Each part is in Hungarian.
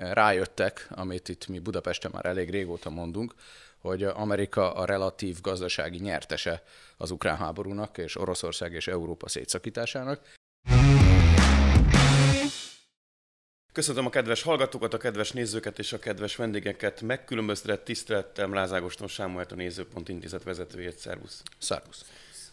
rájöttek, amit itt mi Budapesten már elég régóta mondunk, hogy Amerika a relatív gazdasági nyertese az ukrán háborúnak, és Oroszország és Európa szétszakításának. Köszönöm a kedves hallgatókat, a kedves nézőket és a kedves vendégeket. Megkülönböztetett tisztelettem Lázágoston Sámuelt a Nézőpont Intézet vezetőjét. Szervusz. Szervusz.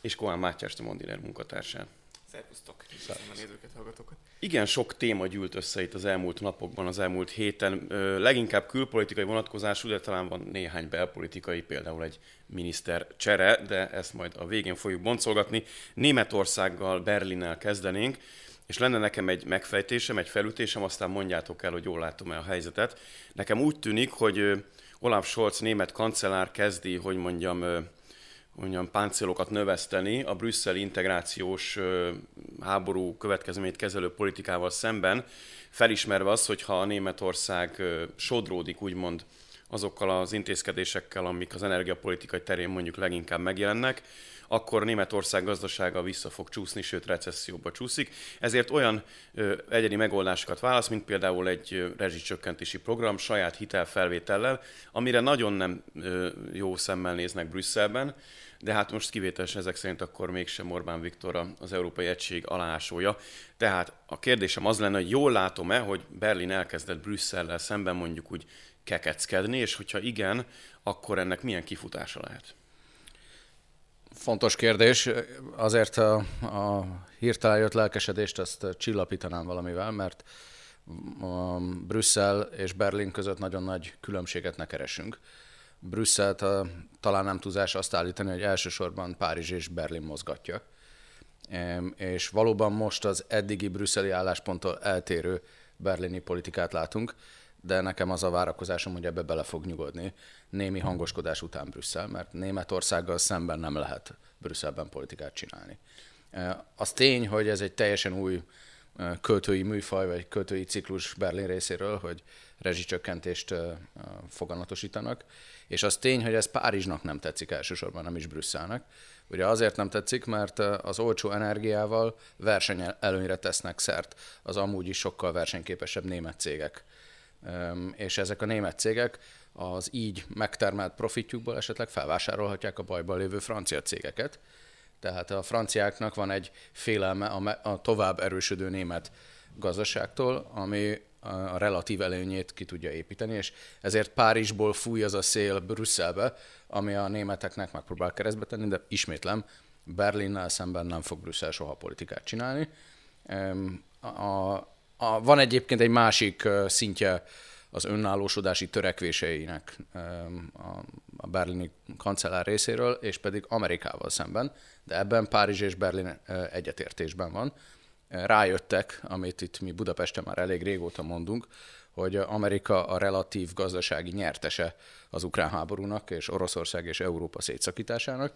És Kohán Mátyás, a Mondiner munkatársán. Szervusztok, Szervusz. a nézőket, hallgatókat. Igen, sok téma gyűlt össze itt az elmúlt napokban, az elmúlt héten. Leginkább külpolitikai vonatkozású, de talán van néhány belpolitikai, például egy miniszter csere, de ezt majd a végén fogjuk boncolgatni. Németországgal, Berlinnel kezdenénk, és lenne nekem egy megfejtésem, egy felütésem, aztán mondjátok el, hogy jól látom-e a helyzetet. Nekem úgy tűnik, hogy Olaf Scholz német kancellár kezdi, hogy mondjam, mondjam, páncélokat növeszteni a brüsszeli integrációs háború következményét kezelő politikával szemben, felismerve azt, hogyha a Németország sodródik, úgymond azokkal az intézkedésekkel, amik az energiapolitikai terén mondjuk leginkább megjelennek, akkor Németország gazdasága vissza fog csúszni, sőt recesszióba csúszik. Ezért olyan ö, egyedi megoldásokat válasz, mint például egy rezsicsökkentési program saját hitelfelvétellel, amire nagyon nem ö, jó szemmel néznek Brüsszelben, de hát most kivételesen ezek szerint akkor mégsem Orbán Viktor az Európai Egység alásója. Tehát a kérdésem az lenne, hogy jól látom-e, hogy Berlin elkezdett Brüsszellel szemben mondjuk úgy kekeckedni, és hogyha igen, akkor ennek milyen kifutása lehet? Fontos kérdés. Azért a, a hirtelen jött lelkesedést azt csillapítanám valamivel, mert Brüsszel és Berlin között nagyon nagy különbséget ne keresünk. Brüsszelt a, talán nem túlzás azt állítani, hogy elsősorban Párizs és Berlin mozgatja. És valóban most az eddigi brüsszeli állásponttól eltérő berlini politikát látunk, de nekem az a várakozásom, hogy ebbe bele fog nyugodni némi hangoskodás után Brüsszel, mert Németországgal szemben nem lehet Brüsszelben politikát csinálni. Az tény, hogy ez egy teljesen új költői műfaj, vagy költői ciklus Berlin részéről, hogy rezsicsökkentést foganatosítanak, és az tény, hogy ez Párizsnak nem tetszik elsősorban, nem is Brüsszelnek. Ugye azért nem tetszik, mert az olcsó energiával versenyelőnyre tesznek szert az amúgy is sokkal versenyképesebb német cégek. És ezek a német cégek az így megtermelt profitjukból esetleg felvásárolhatják a bajban lévő francia cégeket. Tehát a franciáknak van egy félelme a, tovább erősödő német gazdaságtól, ami a relatív előnyét ki tudja építeni, és ezért Párizsból fúj az a szél Brüsszelbe, ami a németeknek megpróbál keresztbe tenni, de ismétlem, Berlinnel szemben nem fog Brüsszel soha politikát csinálni. A, a, van egyébként egy másik szintje az önállósodási törekvéseinek a berlini kancellár részéről, és pedig Amerikával szemben, de ebben Párizs és Berlin egyetértésben van. Rájöttek, amit itt mi Budapesten már elég régóta mondunk, hogy Amerika a relatív gazdasági nyertese az ukrán háborúnak és Oroszország és Európa szétszakításának,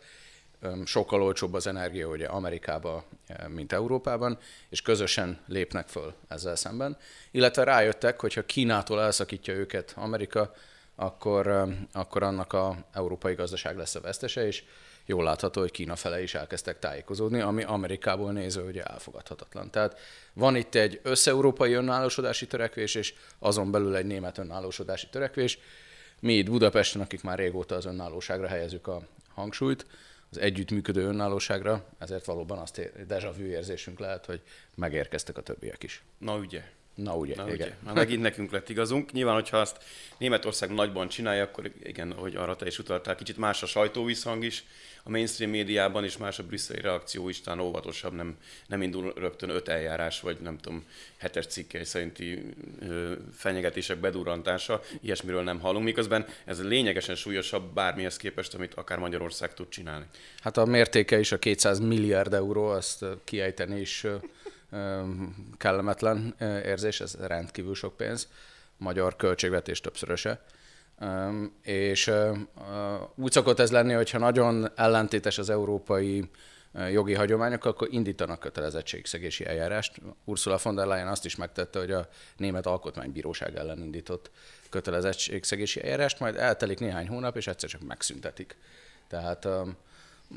sokkal olcsóbb az energia ugye Amerikában, mint Európában, és közösen lépnek föl ezzel szemben. Illetve rájöttek, hogy ha Kínától elszakítja őket Amerika, akkor, akkor annak a európai gazdaság lesz a vesztese, és jól látható, hogy Kína fele is elkezdtek tájékozódni, ami Amerikából néző ugye elfogadhatatlan. Tehát van itt egy összeurópai önállósodási törekvés, és azon belül egy német önállósodási törekvés. Mi itt Budapesten, akik már régóta az önállóságra helyezzük a hangsúlyt, az együttműködő önállóságra, ezért valóban azt deja érzésünk lehet, hogy megérkeztek a többiek is. Na ugye. Na ugye, Na, igen. Ugye. Már megint nekünk lett igazunk. Nyilván, hogyha azt Németország nagyban csinálja, akkor igen, hogy arra te is utaltál, kicsit más a sajtóviszhang is, a mainstream médiában is más a brüsszeli reakció is, talán óvatosabb, nem, nem indul rögtön öt eljárás, vagy nem tudom, hetes cikkei szerinti ö, fenyegetések bedurrantása, ilyesmiről nem hallunk, miközben ez lényegesen súlyosabb bármihez képest, amit akár Magyarország tud csinálni. Hát a mértéke is a 200 milliárd euró, azt kiejteni is kellemetlen érzés, ez rendkívül sok pénz, magyar költségvetés többszöröse. És úgy szokott ez lenni, hogyha nagyon ellentétes az európai jogi hagyományok, akkor indítanak kötelezettségszegési eljárást. Ursula von der Leyen azt is megtette, hogy a Német Alkotmánybíróság ellen indított kötelezettségszegési eljárást, majd eltelik néhány hónap, és egyszer csak megszüntetik. Tehát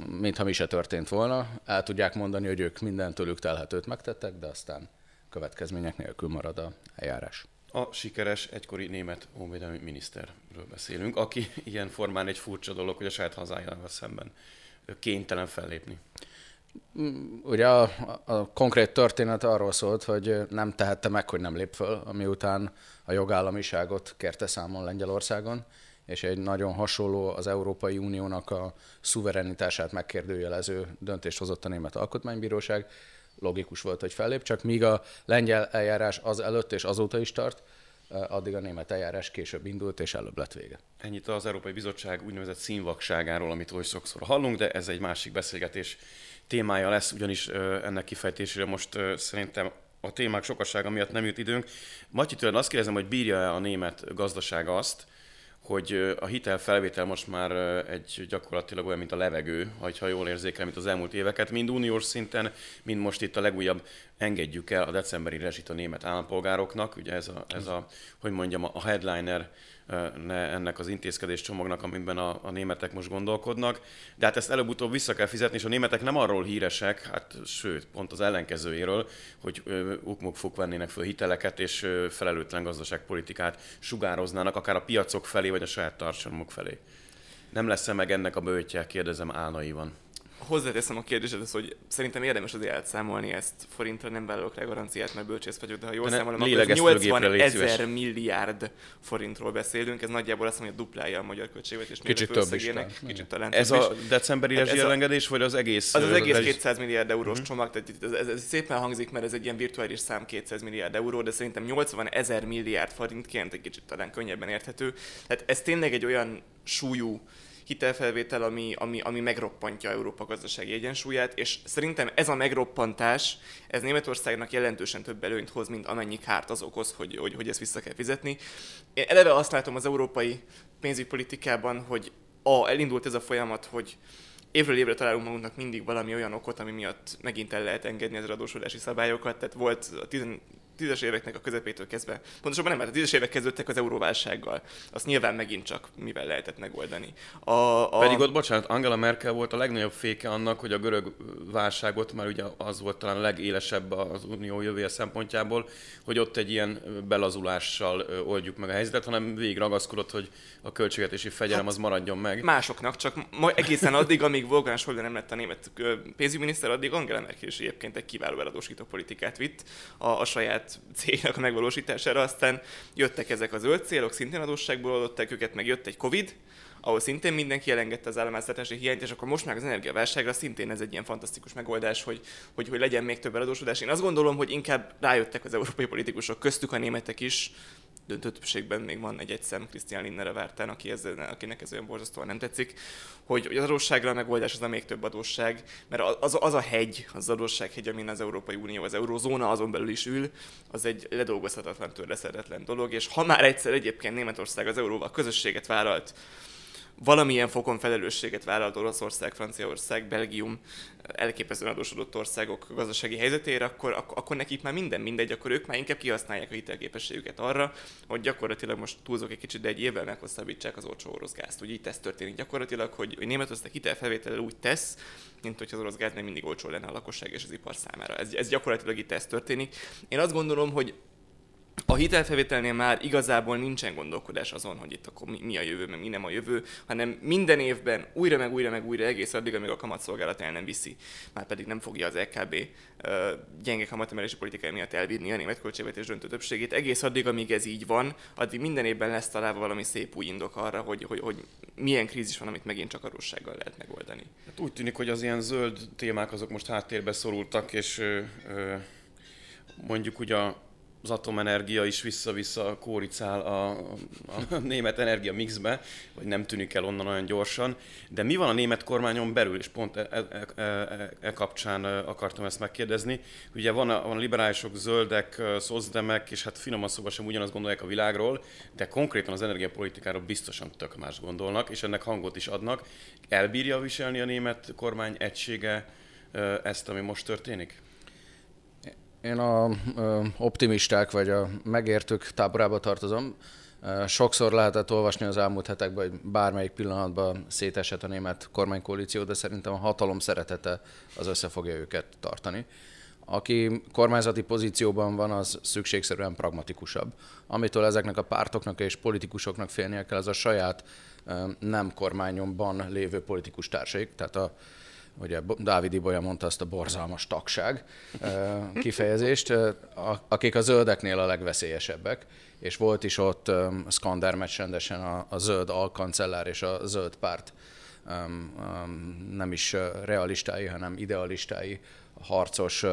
mintha mi se történt volna. El tudják mondani, hogy ők minden tőlük telhetőt megtettek, de aztán következmények nélkül marad a eljárás. A sikeres egykori német honvédelmi miniszterről beszélünk, aki ilyen formán egy furcsa dolog, hogy a saját hazájával szemben kénytelen fellépni. Mm, ugye a, a konkrét történet arról szólt, hogy nem tehette meg, hogy nem lép föl, ami után a jogállamiságot kérte számon Lengyelországon, és egy nagyon hasonló az Európai Uniónak a szuverenitását megkérdőjelező döntést hozott a Német Alkotmánybíróság. Logikus volt, hogy fellép, csak míg a lengyel eljárás az előtt és azóta is tart, addig a német eljárás később indult, és előbb lett vége. Ennyit az Európai Bizottság úgynevezett színvakságáról, amit oly sokszor hallunk, de ez egy másik beszélgetés témája lesz, ugyanis ennek kifejtésére most szerintem a témák sokasága miatt nem jut időnk. Matyi tőled azt kérdezem, hogy bírja-e a német gazdaság azt, hogy a hitelfelvétel most már egy gyakorlatilag olyan, mint a levegő, ha jól érzékel, mint az elmúlt éveket, mind uniós szinten, mind most itt a legújabb engedjük el a decemberi rezsit a német állampolgároknak. Ugye ez a, ez a hogy mondjam, a headliner ennek az intézkedés csomagnak, amiben a, a németek most gondolkodnak. De hát ezt előbb-utóbb vissza kell fizetni, és a németek nem arról híresek, hát sőt, pont az ellenkezőjéről, hogy ukmuk vennének föl hiteleket, és felelőtlen gazdaságpolitikát sugároznának, akár a piacok felé, vagy a saját társadalmuk felé. Nem lesz-e meg ennek a bőtje, kérdezem álnaivan hozzáteszem a kérdésedhez, hogy szerintem érdemes azért elszámolni ezt forintra, nem vállalok rá garanciát, mert bölcsész vagyok, de ha jól de számolom, akkor 80 ezer milliárd forintról beszélünk, ez nagyjából azt mondja, duplája a magyar költségvetés. Kicsit több is. Kicsit talán ez a decemberi rezsijelengedés, vagy az egész? Az az egész 200 milliárd eurós uh-huh. csomag, tehát ez, ez, ez, szépen hangzik, mert ez egy ilyen virtuális szám 200 milliárd euró, de szerintem 80 ezer milliárd forintként egy kicsit talán könnyebben érthető. Tehát ez tényleg egy olyan súlyú hitelfelvétel, ami, ami, ami megroppantja Európa gazdasági egyensúlyát, és szerintem ez a megroppantás, ez Németországnak jelentősen több előnyt hoz, mint amennyi kárt az okoz, hogy, hogy, hogy ezt vissza kell fizetni. Én eleve azt látom az európai pénzügypolitikában, hogy a, elindult ez a folyamat, hogy évről évre találunk magunknak mindig valami olyan okot, ami miatt megint el lehet engedni az adósodási szabályokat. Tehát volt a tízes éveknek a közepétől kezdve, pontosabban nem, mert a tízes évek kezdődtek az euróválsággal. Azt nyilván megint csak mivel lehetett megoldani. A, a... Pedig ott, bocsánat, Angela Merkel volt a legnagyobb féke annak, hogy a görög válságot, már ugye az volt talán a legélesebb az unió jövője szempontjából, hogy ott egy ilyen belazulással oldjuk meg a helyzetet, hanem végig ragaszkodott, hogy a költségvetési fegyelem hát az maradjon meg. Másoknak, csak ma egészen addig, amíg Wolfgang Schäuble nem lett a német pénzügyminiszter, addig Angela Merkel is egyébként egy kiváló eladósító politikát vitt a, a saját saját célnak a megvalósítására, aztán jöttek ezek a zöld célok, szintén adósságból adották őket, meg jött egy Covid, ahol szintén mindenki elengedte az államháztartási hiányt, és akkor most már az energiaválságra szintén ez egy ilyen fantasztikus megoldás, hogy, hogy, hogy legyen még több eladósodás. Én azt gondolom, hogy inkább rájöttek az európai politikusok, köztük a németek is, döntő többségben még van egy egyszem Christian Linnerre vártán, aki ez, akinek ez olyan borzasztóan nem tetszik, hogy az adósságra a megoldás az a még több adósság, mert az, az a hegy, az adóssághegy, amin az Európai Unió, az Eurózóna azon belül is ül, az egy ledolgozhatatlan, törleszedetlen dolog, és ha már egyszer egyébként Németország az euróval közösséget vállalt, valamilyen fokon felelősséget vállalt Oroszország, Franciaország, Belgium, elképesztően adósodott országok gazdasági helyzetére, akkor, akkor, akkor nekik már minden mindegy, akkor ők már inkább kihasználják a hitelképességüket arra, hogy gyakorlatilag most túlzok egy kicsit, de egy évvel meghosszabbítsák az olcsó orosz gázt. Ugye itt ez történik gyakorlatilag, hogy, hogy Németország hitelfelvétel úgy tesz, mint hogy az orosz gáz nem mindig olcsó lenne a lakosság és az ipar számára. Ez, ez gyakorlatilag itt ez történik. Én azt gondolom, hogy a hitelfelvételnél már igazából nincsen gondolkodás azon, hogy itt akkor mi, a jövő, meg mi nem a jövő, hanem minden évben újra meg újra meg újra egész addig, amíg a kamatszolgálat el nem viszi. Már pedig nem fogja az uh, gyenge kamatemelési politikai miatt elvinni a német költségvetés döntő többségét. Egész addig, amíg ez így van, addig minden évben lesz találva valami szép új indok arra, hogy, hogy, hogy milyen krízis van, amit megint csak adóssággal lehet megoldani. Hát úgy tűnik, hogy az ilyen zöld témák azok most háttérbe szorultak, és ö, ö, mondjuk ugye a az atomenergia is vissza-vissza kóricál a, a, német energia mixbe, vagy nem tűnik el onnan olyan gyorsan. De mi van a német kormányon belül, és pont e, e, e, e, e kapcsán akartam ezt megkérdezni. Ugye van a, van a liberálisok, zöldek, szozdemek, és hát finoman szóval sem ugyanazt gondolják a világról, de konkrétan az energiapolitikáról biztosan tök más gondolnak, és ennek hangot is adnak. Elbírja viselni a német kormány egysége ezt, ami most történik? Én a optimisták vagy a megértők táborába tartozom. Sokszor lehetett olvasni az elmúlt hetekben, hogy bármelyik pillanatban szétesett a német kormánykoalíció, de szerintem a hatalom szeretete az össze fogja őket tartani. Aki kormányzati pozícióban van, az szükségszerűen pragmatikusabb. Amitől ezeknek a pártoknak és politikusoknak félnie kell, az a saját nem kormányomban lévő politikus társaik, tehát a, ugye Dávid Ibolya mondta azt a borzalmas tagság kifejezést, akik a zöldeknél a legveszélyesebbek, és volt is ott szkandermecs rendesen a, a zöld alkancellár és a zöld párt nem is realistái, hanem idealistái harcos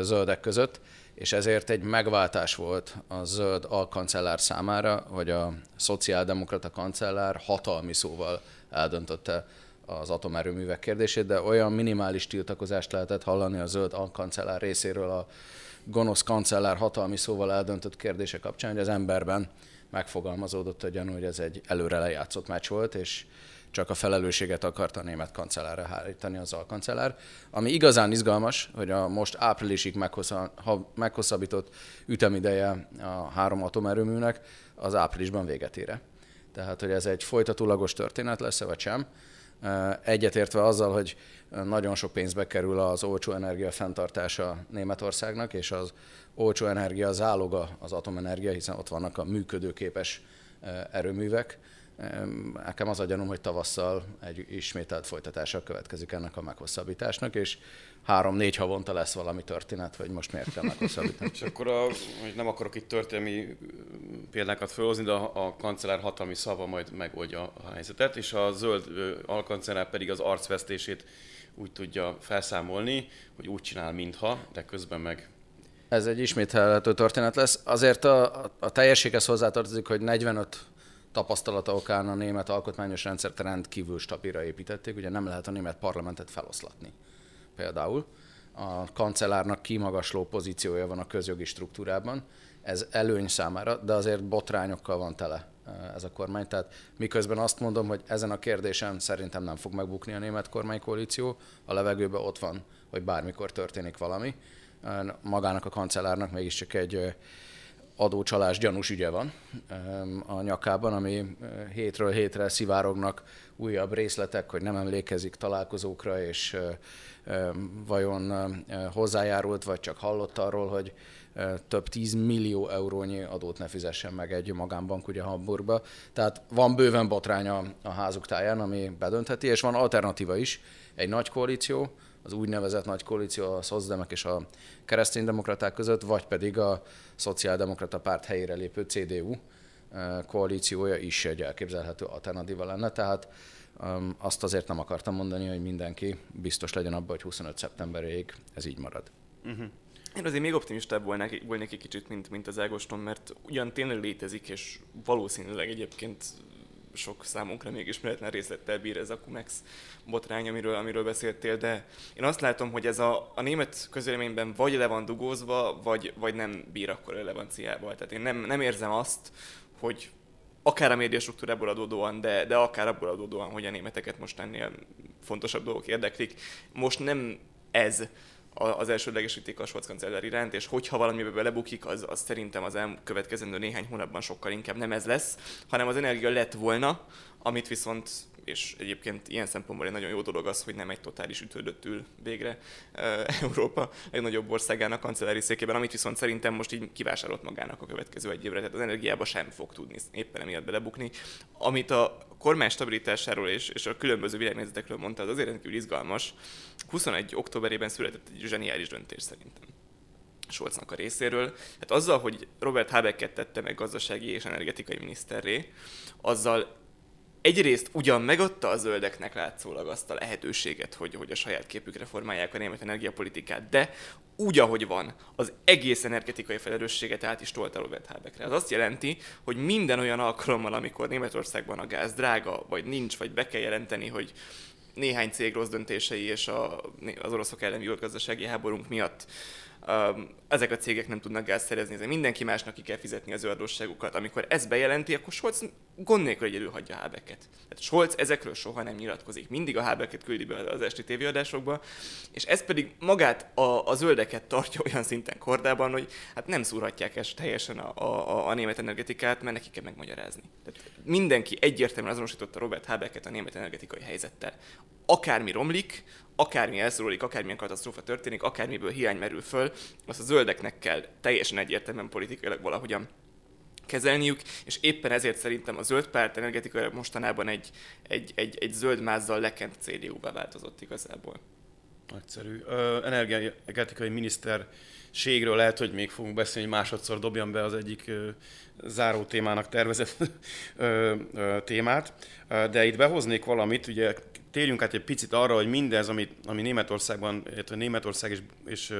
zöldek között, és ezért egy megváltás volt a zöld alkancellár számára, hogy a szociáldemokrata kancellár hatalmi szóval eldöntötte az atomerőművek kérdését, de olyan minimális tiltakozást lehetett hallani a zöld alkancellár részéről a gonosz kancellár hatalmi szóval eldöntött kérdése kapcsán, hogy az emberben megfogalmazódott a gyanú, hogy ez egy előre lejátszott meccs volt, és csak a felelősséget akarta a német kancellárra hárítani az alkancellár. Ami igazán izgalmas, hogy a most áprilisig meghosszabbított ütemideje a három atomerőműnek az áprilisban véget ére. Tehát, hogy ez egy folytatólagos történet lesz-e, vagy sem. Egyetértve azzal, hogy nagyon sok pénzbe kerül az olcsó energia fenntartása Németországnak, és az olcsó energia záloga az atomenergia, hiszen ott vannak a működőképes erőművek, Nekem az a gyanúm, hogy tavasszal egy ismételt folytatása következik ennek a meghosszabbításnak, és három-négy havonta lesz valami történet, hogy most miért kell meghosszabbítani. és akkor, a, hogy nem akarok itt történelmi példákat felhozni, de a, a kancellár hatalmi szava majd megoldja a helyzetet, és a zöld alkancellár pedig az arcvesztését úgy tudja felszámolni, hogy úgy csinál, mintha, de közben meg ez egy ismételhető történet lesz. Azért a, a, a teljességhez hozzátartozik, hogy 45 tapasztalata okán a német alkotmányos rendszert rendkívül stabilra építették, ugye nem lehet a német parlamentet feloszlatni. Például a kancellárnak kimagasló pozíciója van a közjogi struktúrában, ez előny számára, de azért botrányokkal van tele ez a kormány. Tehát miközben azt mondom, hogy ezen a kérdésen szerintem nem fog megbukni a német kormánykoalíció, a levegőben ott van, hogy bármikor történik valami. Magának a kancellárnak mégiscsak egy adócsalás gyanús ügye van a nyakában, ami hétről hétre szivárognak újabb részletek, hogy nem emlékezik találkozókra, és vajon hozzájárult, vagy csak hallott arról, hogy több 10 millió eurónyi adót ne fizessen meg egy magánbank ugye Hamburgba. Tehát van bőven botránya a házuk táján, ami bedöntheti, és van alternatíva is, egy nagy koalíció, az úgynevezett nagy koalíció a szozdemek és a kereszténydemokraták között, vagy pedig a szociáldemokrata párt helyére lépő CDU eh, koalíciója is egy elképzelhető alternatíva lenne. Tehát azt azért nem akartam mondani, hogy mindenki biztos legyen abban, hogy 25. szeptemberéig ez így marad. Uh-huh. Én azért még optimistább volnék, volnék egy kicsit, mint, mint az Ágoston, mert ugyan tényleg létezik, és valószínűleg egyébként sok számunkra még ismeretlen részlettel bír ez a Cumex botrány, amiről, amiről beszéltél, de én azt látom, hogy ez a, a német közéleményben vagy le van dugózva, vagy, vagy nem bír akkor relevanciával. Tehát én nem, nem érzem azt, hogy akár a média struktúrából adódóan, de, de akár abból adódóan, hogy a németeket most ennél fontosabb dolgok érdeklik. Most nem ez az elsődlegesítik a Scholz kancellár iránt, és hogyha valamibe belebukik, az, az szerintem az elkövetkezendő néhány hónapban sokkal inkább nem ez lesz, hanem az energia lett volna, amit viszont és egyébként ilyen szempontból egy nagyon jó dolog az, hogy nem egy totális ütődött ül végre Európa legnagyobb országának kancellári székében, amit viszont szerintem most így kivásárolt magának a következő egy évre, tehát az energiába sem fog tudni éppen emiatt belebukni. Amit a kormány stabilitásáról és, és a különböző világnézetekről mondta, az azért rendkívül izgalmas. 21. októberében született egy zseniális döntés szerintem. Scholznak a részéről. Hát azzal, hogy Robert Habecket tette meg gazdasági és energetikai miniszterré, azzal egyrészt ugyan megadta a zöldeknek látszólag azt a lehetőséget, hogy, hogy a saját képükre formálják a német energiapolitikát, de úgy, ahogy van, az egész energetikai felelősséget át is tolta Robert Habekre. Ez azt jelenti, hogy minden olyan alkalommal, amikor Németországban a gáz drága, vagy nincs, vagy be kell jelenteni, hogy néhány cég rossz döntései és a, az oroszok elleni gazdasági háborunk miatt ezek a cégek nem tudnak gáz szerezni, ezért mindenki másnak ki kell fizetni az ő adósságukat. Amikor ez bejelenti, akkor Scholz gond nélkül egyedül hagyja a Hábeket. Tehát Scholz ezekről soha nem nyilatkozik. Mindig a Hábeket küldi be az esti tévéadásokba, és ez pedig magát a, a zöldeket tartja olyan szinten kordában, hogy hát nem szúrhatják ezt teljesen a, a, a német energetikát, mert neki kell megmagyarázni. Tehát mindenki egyértelműen azonosította Robert Hábeket a német energetikai helyzettel akármi romlik, akármi elszólik, akármilyen katasztrófa történik, akármiből hiány merül föl, azt a zöldeknek kell teljesen egyértelműen politikailag valahogyan kezelniük, és éppen ezért szerintem a zöld párt energetikai mostanában egy, egy, egy, egy zöld mázzal lekent CDU-ba változott igazából. Nagyszerű. energetikai miniszterségről lehet, hogy még fogunk beszélni, hogy másodszor dobjam be az egyik ö, záró témának tervezett ö, ö, témát, de itt behoznék valamit, ugye térjünk át egy picit arra, hogy mindez, ami, ami Németországban, illetve Németország és, és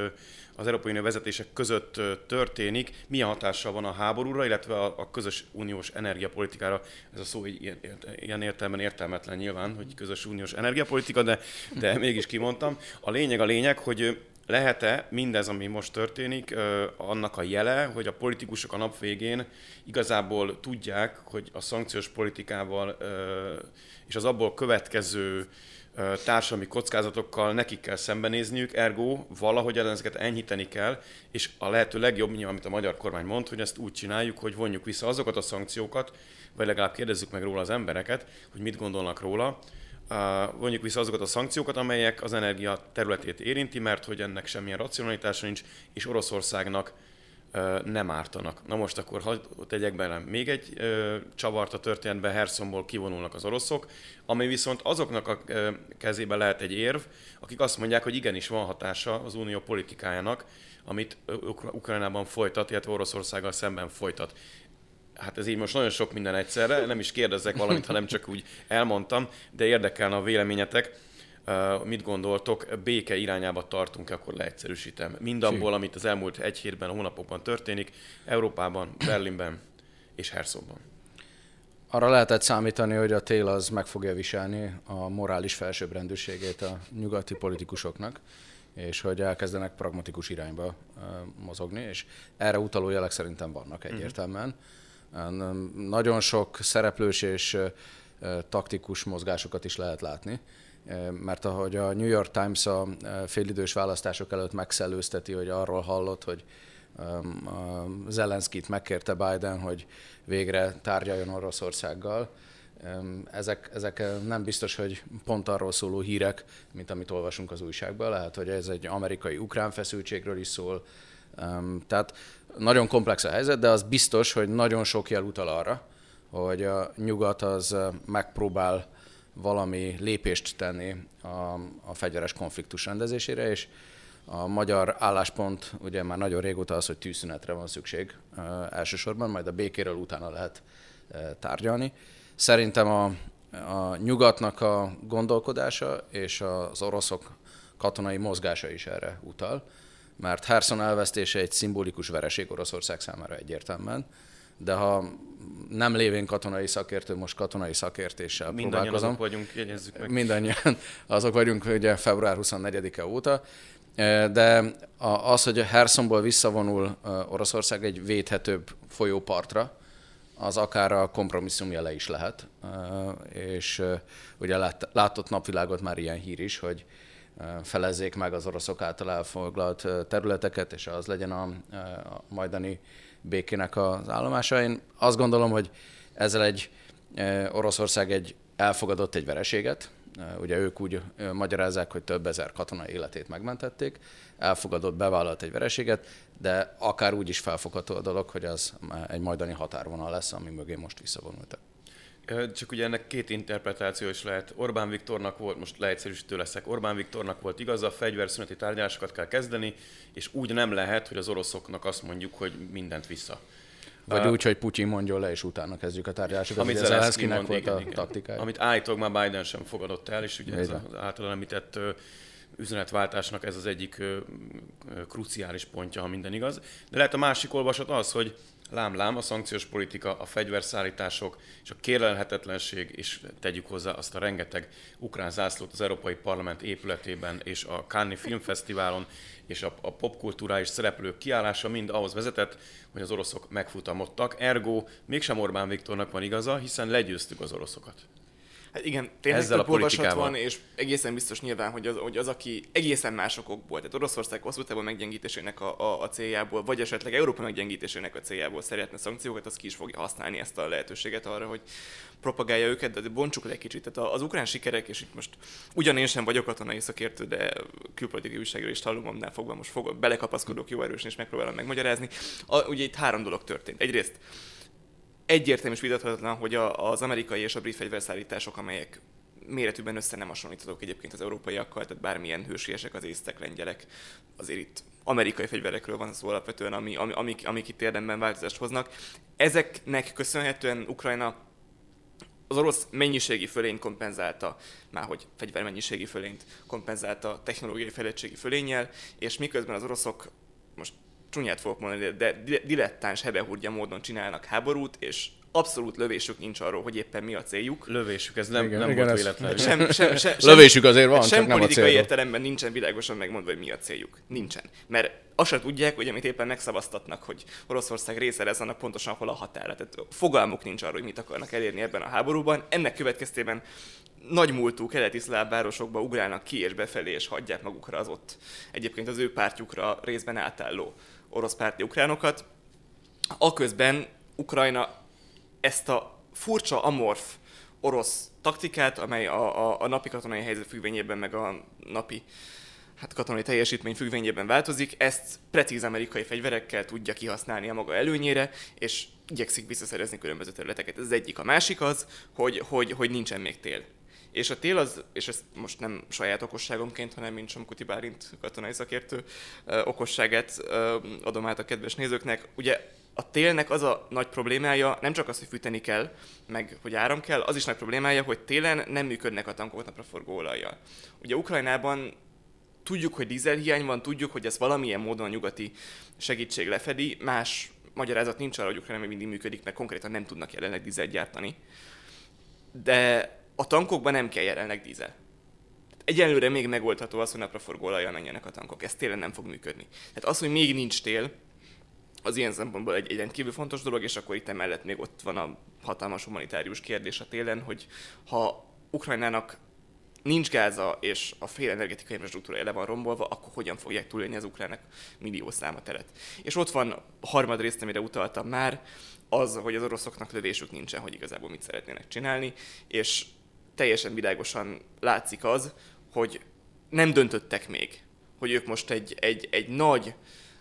az Európai Unió vezetések között történik, milyen hatással van a háborúra, illetve a, a közös uniós energiapolitikára. Ez a szó ilyen, ilyen értelemben értelmetlen nyilván, hogy közös uniós energiapolitika, de, de mégis kimondtam. A lényeg a lényeg, hogy lehet-e mindez, ami most történik, annak a jele, hogy a politikusok a nap végén igazából tudják, hogy a szankciós politikával és az abból következő társadalmi kockázatokkal nekik kell szembenézniük, ergo valahogy ezeket enyhíteni kell, és a lehető legjobb, nyilván, amit a magyar kormány mond, hogy ezt úgy csináljuk, hogy vonjuk vissza azokat a szankciókat, vagy legalább kérdezzük meg róla az embereket, hogy mit gondolnak róla, vonjuk vissza azokat a szankciókat, amelyek az energia területét érinti, mert hogy ennek semmilyen racionalitása nincs, és Oroszországnak nem ártanak. Na most akkor hadd tegyek bele még egy ö, csavart a történetben, Herszomból kivonulnak az oroszok, ami viszont azoknak a ö, kezébe lehet egy érv, akik azt mondják, hogy igenis van hatása az unió politikájának, amit Ukrajnában folytat, illetve Oroszországgal szemben folytat. Hát ez így most nagyon sok minden egyszerre, nem is kérdezzek valamit, hanem csak úgy elmondtam, de érdekelne a véleményetek mit gondoltok, béke irányába tartunk, akkor leegyszerűsítem. Mindabból, amit az elmúlt egy hétben, hónapokban történik, Európában, Berlinben és Herszogban. Arra lehetett számítani, hogy a tél az meg fogja viselni a morális felsőbbrendűségét a nyugati politikusoknak, és hogy elkezdenek pragmatikus irányba mozogni, és erre utaló jelek szerintem vannak mhm. egyértelműen. Uh-huh. Nagyon sok szereplős és taktikus mozgásokat is lehet látni mert ahogy a New York Times a félidős választások előtt megszellőzteti, hogy arról hallott, hogy Zelenszkit megkérte Biden, hogy végre tárgyaljon Oroszországgal. Ezek, ezek nem biztos, hogy pont arról szóló hírek, mint amit olvasunk az újságban. Lehet, hogy ez egy amerikai-ukrán feszültségről is szól. Tehát nagyon komplex a helyzet, de az biztos, hogy nagyon sok jel utal arra, hogy a nyugat az megpróbál valami lépést tenni a, a fegyveres konfliktus rendezésére, és a magyar álláspont ugye már nagyon régóta az, hogy tűzszünetre van szükség elsősorban, majd a békéről utána lehet tárgyalni. Szerintem a, a nyugatnak a gondolkodása és az oroszok katonai mozgása is erre utal, mert Herson elvesztése egy szimbolikus vereség Oroszország számára egyértelműen, de ha nem lévén katonai szakértő, most katonai szakértéssel Mindannyian próbálkozom. azok vagyunk, jegyezzük meg. Mindannyian azok vagyunk ugye február 24-e óta, e, de az, hogy Hersonból visszavonul e, Oroszország egy védhetőbb folyópartra, az akár a kompromisszum jele is lehet. E, és ugye látott napvilágot már ilyen hír is, hogy felezzék meg az oroszok által elfoglalt területeket, és az legyen a, a majdani békének az állomása. Én azt gondolom, hogy ezzel egy Oroszország egy elfogadott egy vereséget, ugye ők úgy magyarázzák, hogy több ezer katona életét megmentették, elfogadott, bevállalt egy vereséget, de akár úgy is felfogható a dolog, hogy az egy majdani határvonal lesz, ami mögé most visszavonultak. Csak ugye ennek két interpretáció is lehet. Orbán Viktornak volt, most leegyszerűsítő leszek, Orbán Viktornak volt igaza, a fegyverszüneti tárgyalásokat kell kezdeni, és úgy nem lehet, hogy az oroszoknak azt mondjuk, hogy mindent vissza. Vagy uh, úgy, hogy Putyin mondjon le, és utána kezdjük a tárgyalásokat. Amit Zelenszkinek volt igen, a igen. taktikája. Amit állítólag már Biden sem fogadott el, és ugye ez az általán említett üzenetváltásnak ez az egyik kruciális pontja, ha minden igaz. De lehet a másik olvasat az, hogy lám-lám, a szankciós politika, a fegyverszállítások és a kérlelhetetlenség, és tegyük hozzá azt a rengeteg ukrán zászlót az Európai Parlament épületében és a Cannes Filmfesztiválon, és a, a popkulturális szereplők kiállása mind ahhoz vezetett, hogy az oroszok megfutamodtak. Ergo mégsem Orbán Viktornak van igaza, hiszen legyőztük az oroszokat. Hát igen, tényleg Ezzel több a olvasat van, és egészen biztos nyilván, hogy az, hogy az, aki egészen másokból, tehát Oroszország hosszú távon meggyengítésének a, a, a, céljából, vagy esetleg Európa meggyengítésének a céljából szeretne szankciókat, az ki is fogja használni ezt a lehetőséget arra, hogy propagálja őket, de bontsuk le egy kicsit. Tehát az ukrán sikerek, és itt most ugyan én sem vagyok katonai szakértő, de külpolitikai újságról is hallom, annál fogva most fogok, belekapaszkodok jó erősen, és megpróbálom megmagyarázni. A, ugye itt három dolog történt. Egyrészt egyértelmű és vitathatatlan, hogy a, az amerikai és a brit fegyverszállítások, amelyek méretűben össze nem hasonlíthatók egyébként az európaiakkal, tehát bármilyen hősiesek az észtek, lengyelek, azért itt amerikai fegyverekről van szó alapvetően, ami, ami, amik, amik itt érdemben változást hoznak. Ezeknek köszönhetően Ukrajna az orosz mennyiségi fölényt kompenzálta, már hogy fegyvermennyiségi fölényt kompenzálta technológiai fejlettségi fölénnyel, és miközben az oroszok most csúnyát fogok mondani, de dilettáns hebehúrgya módon csinálnak háborút, és abszolút lövésük nincs arról, hogy éppen mi a céljuk. Lövésük, ez nem, igen, nem igen, volt véletlen. Sem, sem, sem, sem, lövésük azért van, sem csak nem politikai a értelemben nincsen világosan megmondva, hogy mi a céljuk. Nincsen. Mert azt sem tudják, hogy amit éppen megszavaztatnak, hogy Oroszország része lesz, annak pontosan hol a határa. Tehát fogalmuk nincs arról, hogy mit akarnak elérni ebben a háborúban. Ennek következtében nagy múltú keleti szláv városokba ugrálnak ki és befelé, és hagyják magukra az ott egyébként az ő pártjukra részben átálló orosz párti ukránokat. Aközben Ukrajna ezt a furcsa amorf orosz taktikát, amely a, a, a napi katonai helyzet függvényében, meg a napi hát katonai teljesítmény függvényében változik, ezt precíz amerikai fegyverekkel tudja kihasználni a maga előnyére, és igyekszik visszaszerezni különböző területeket. Ez egyik. A másik az, hogy, hogy, hogy nincsen még tél. És a tél az, és ezt most nem saját okosságomként, hanem mint Somkuti Bálint katonai szakértő okosságát adom át a kedves nézőknek. Ugye a télnek az a nagy problémája, nem csak az, hogy fűteni kell, meg hogy áram kell, az is nagy problémája, hogy télen nem működnek a tankok napraforgó olajjal. Ugye Ukrajnában tudjuk, hogy dízelhiány van, tudjuk, hogy ez valamilyen módon a nyugati segítség lefedi, más magyarázat nincs arra, hogy Ukrajna még mindig működik, mert konkrétan nem tudnak jelenleg dízelt gyártani. De a tankokban nem kell jelenleg dízel. Egyelőre még megoldható az, hogy napraforgó olajjal menjenek a tankok. Ez télen nem fog működni. Tehát az, hogy még nincs tél, az ilyen szempontból egy, egy rendkívül fontos dolog, és akkor itt emellett még ott van a hatalmas humanitárius kérdés a télen, hogy ha Ukrajnának nincs gáza, és a fél energetikai infrastruktúra le van rombolva, akkor hogyan fogják túlélni az ukránok millió száma teret. És ott van a harmadrészt, amire utaltam már, az, hogy az oroszoknak lövésük nincsen, hogy igazából mit szeretnének csinálni, és teljesen világosan látszik az, hogy nem döntöttek még, hogy ők most egy, egy, egy nagy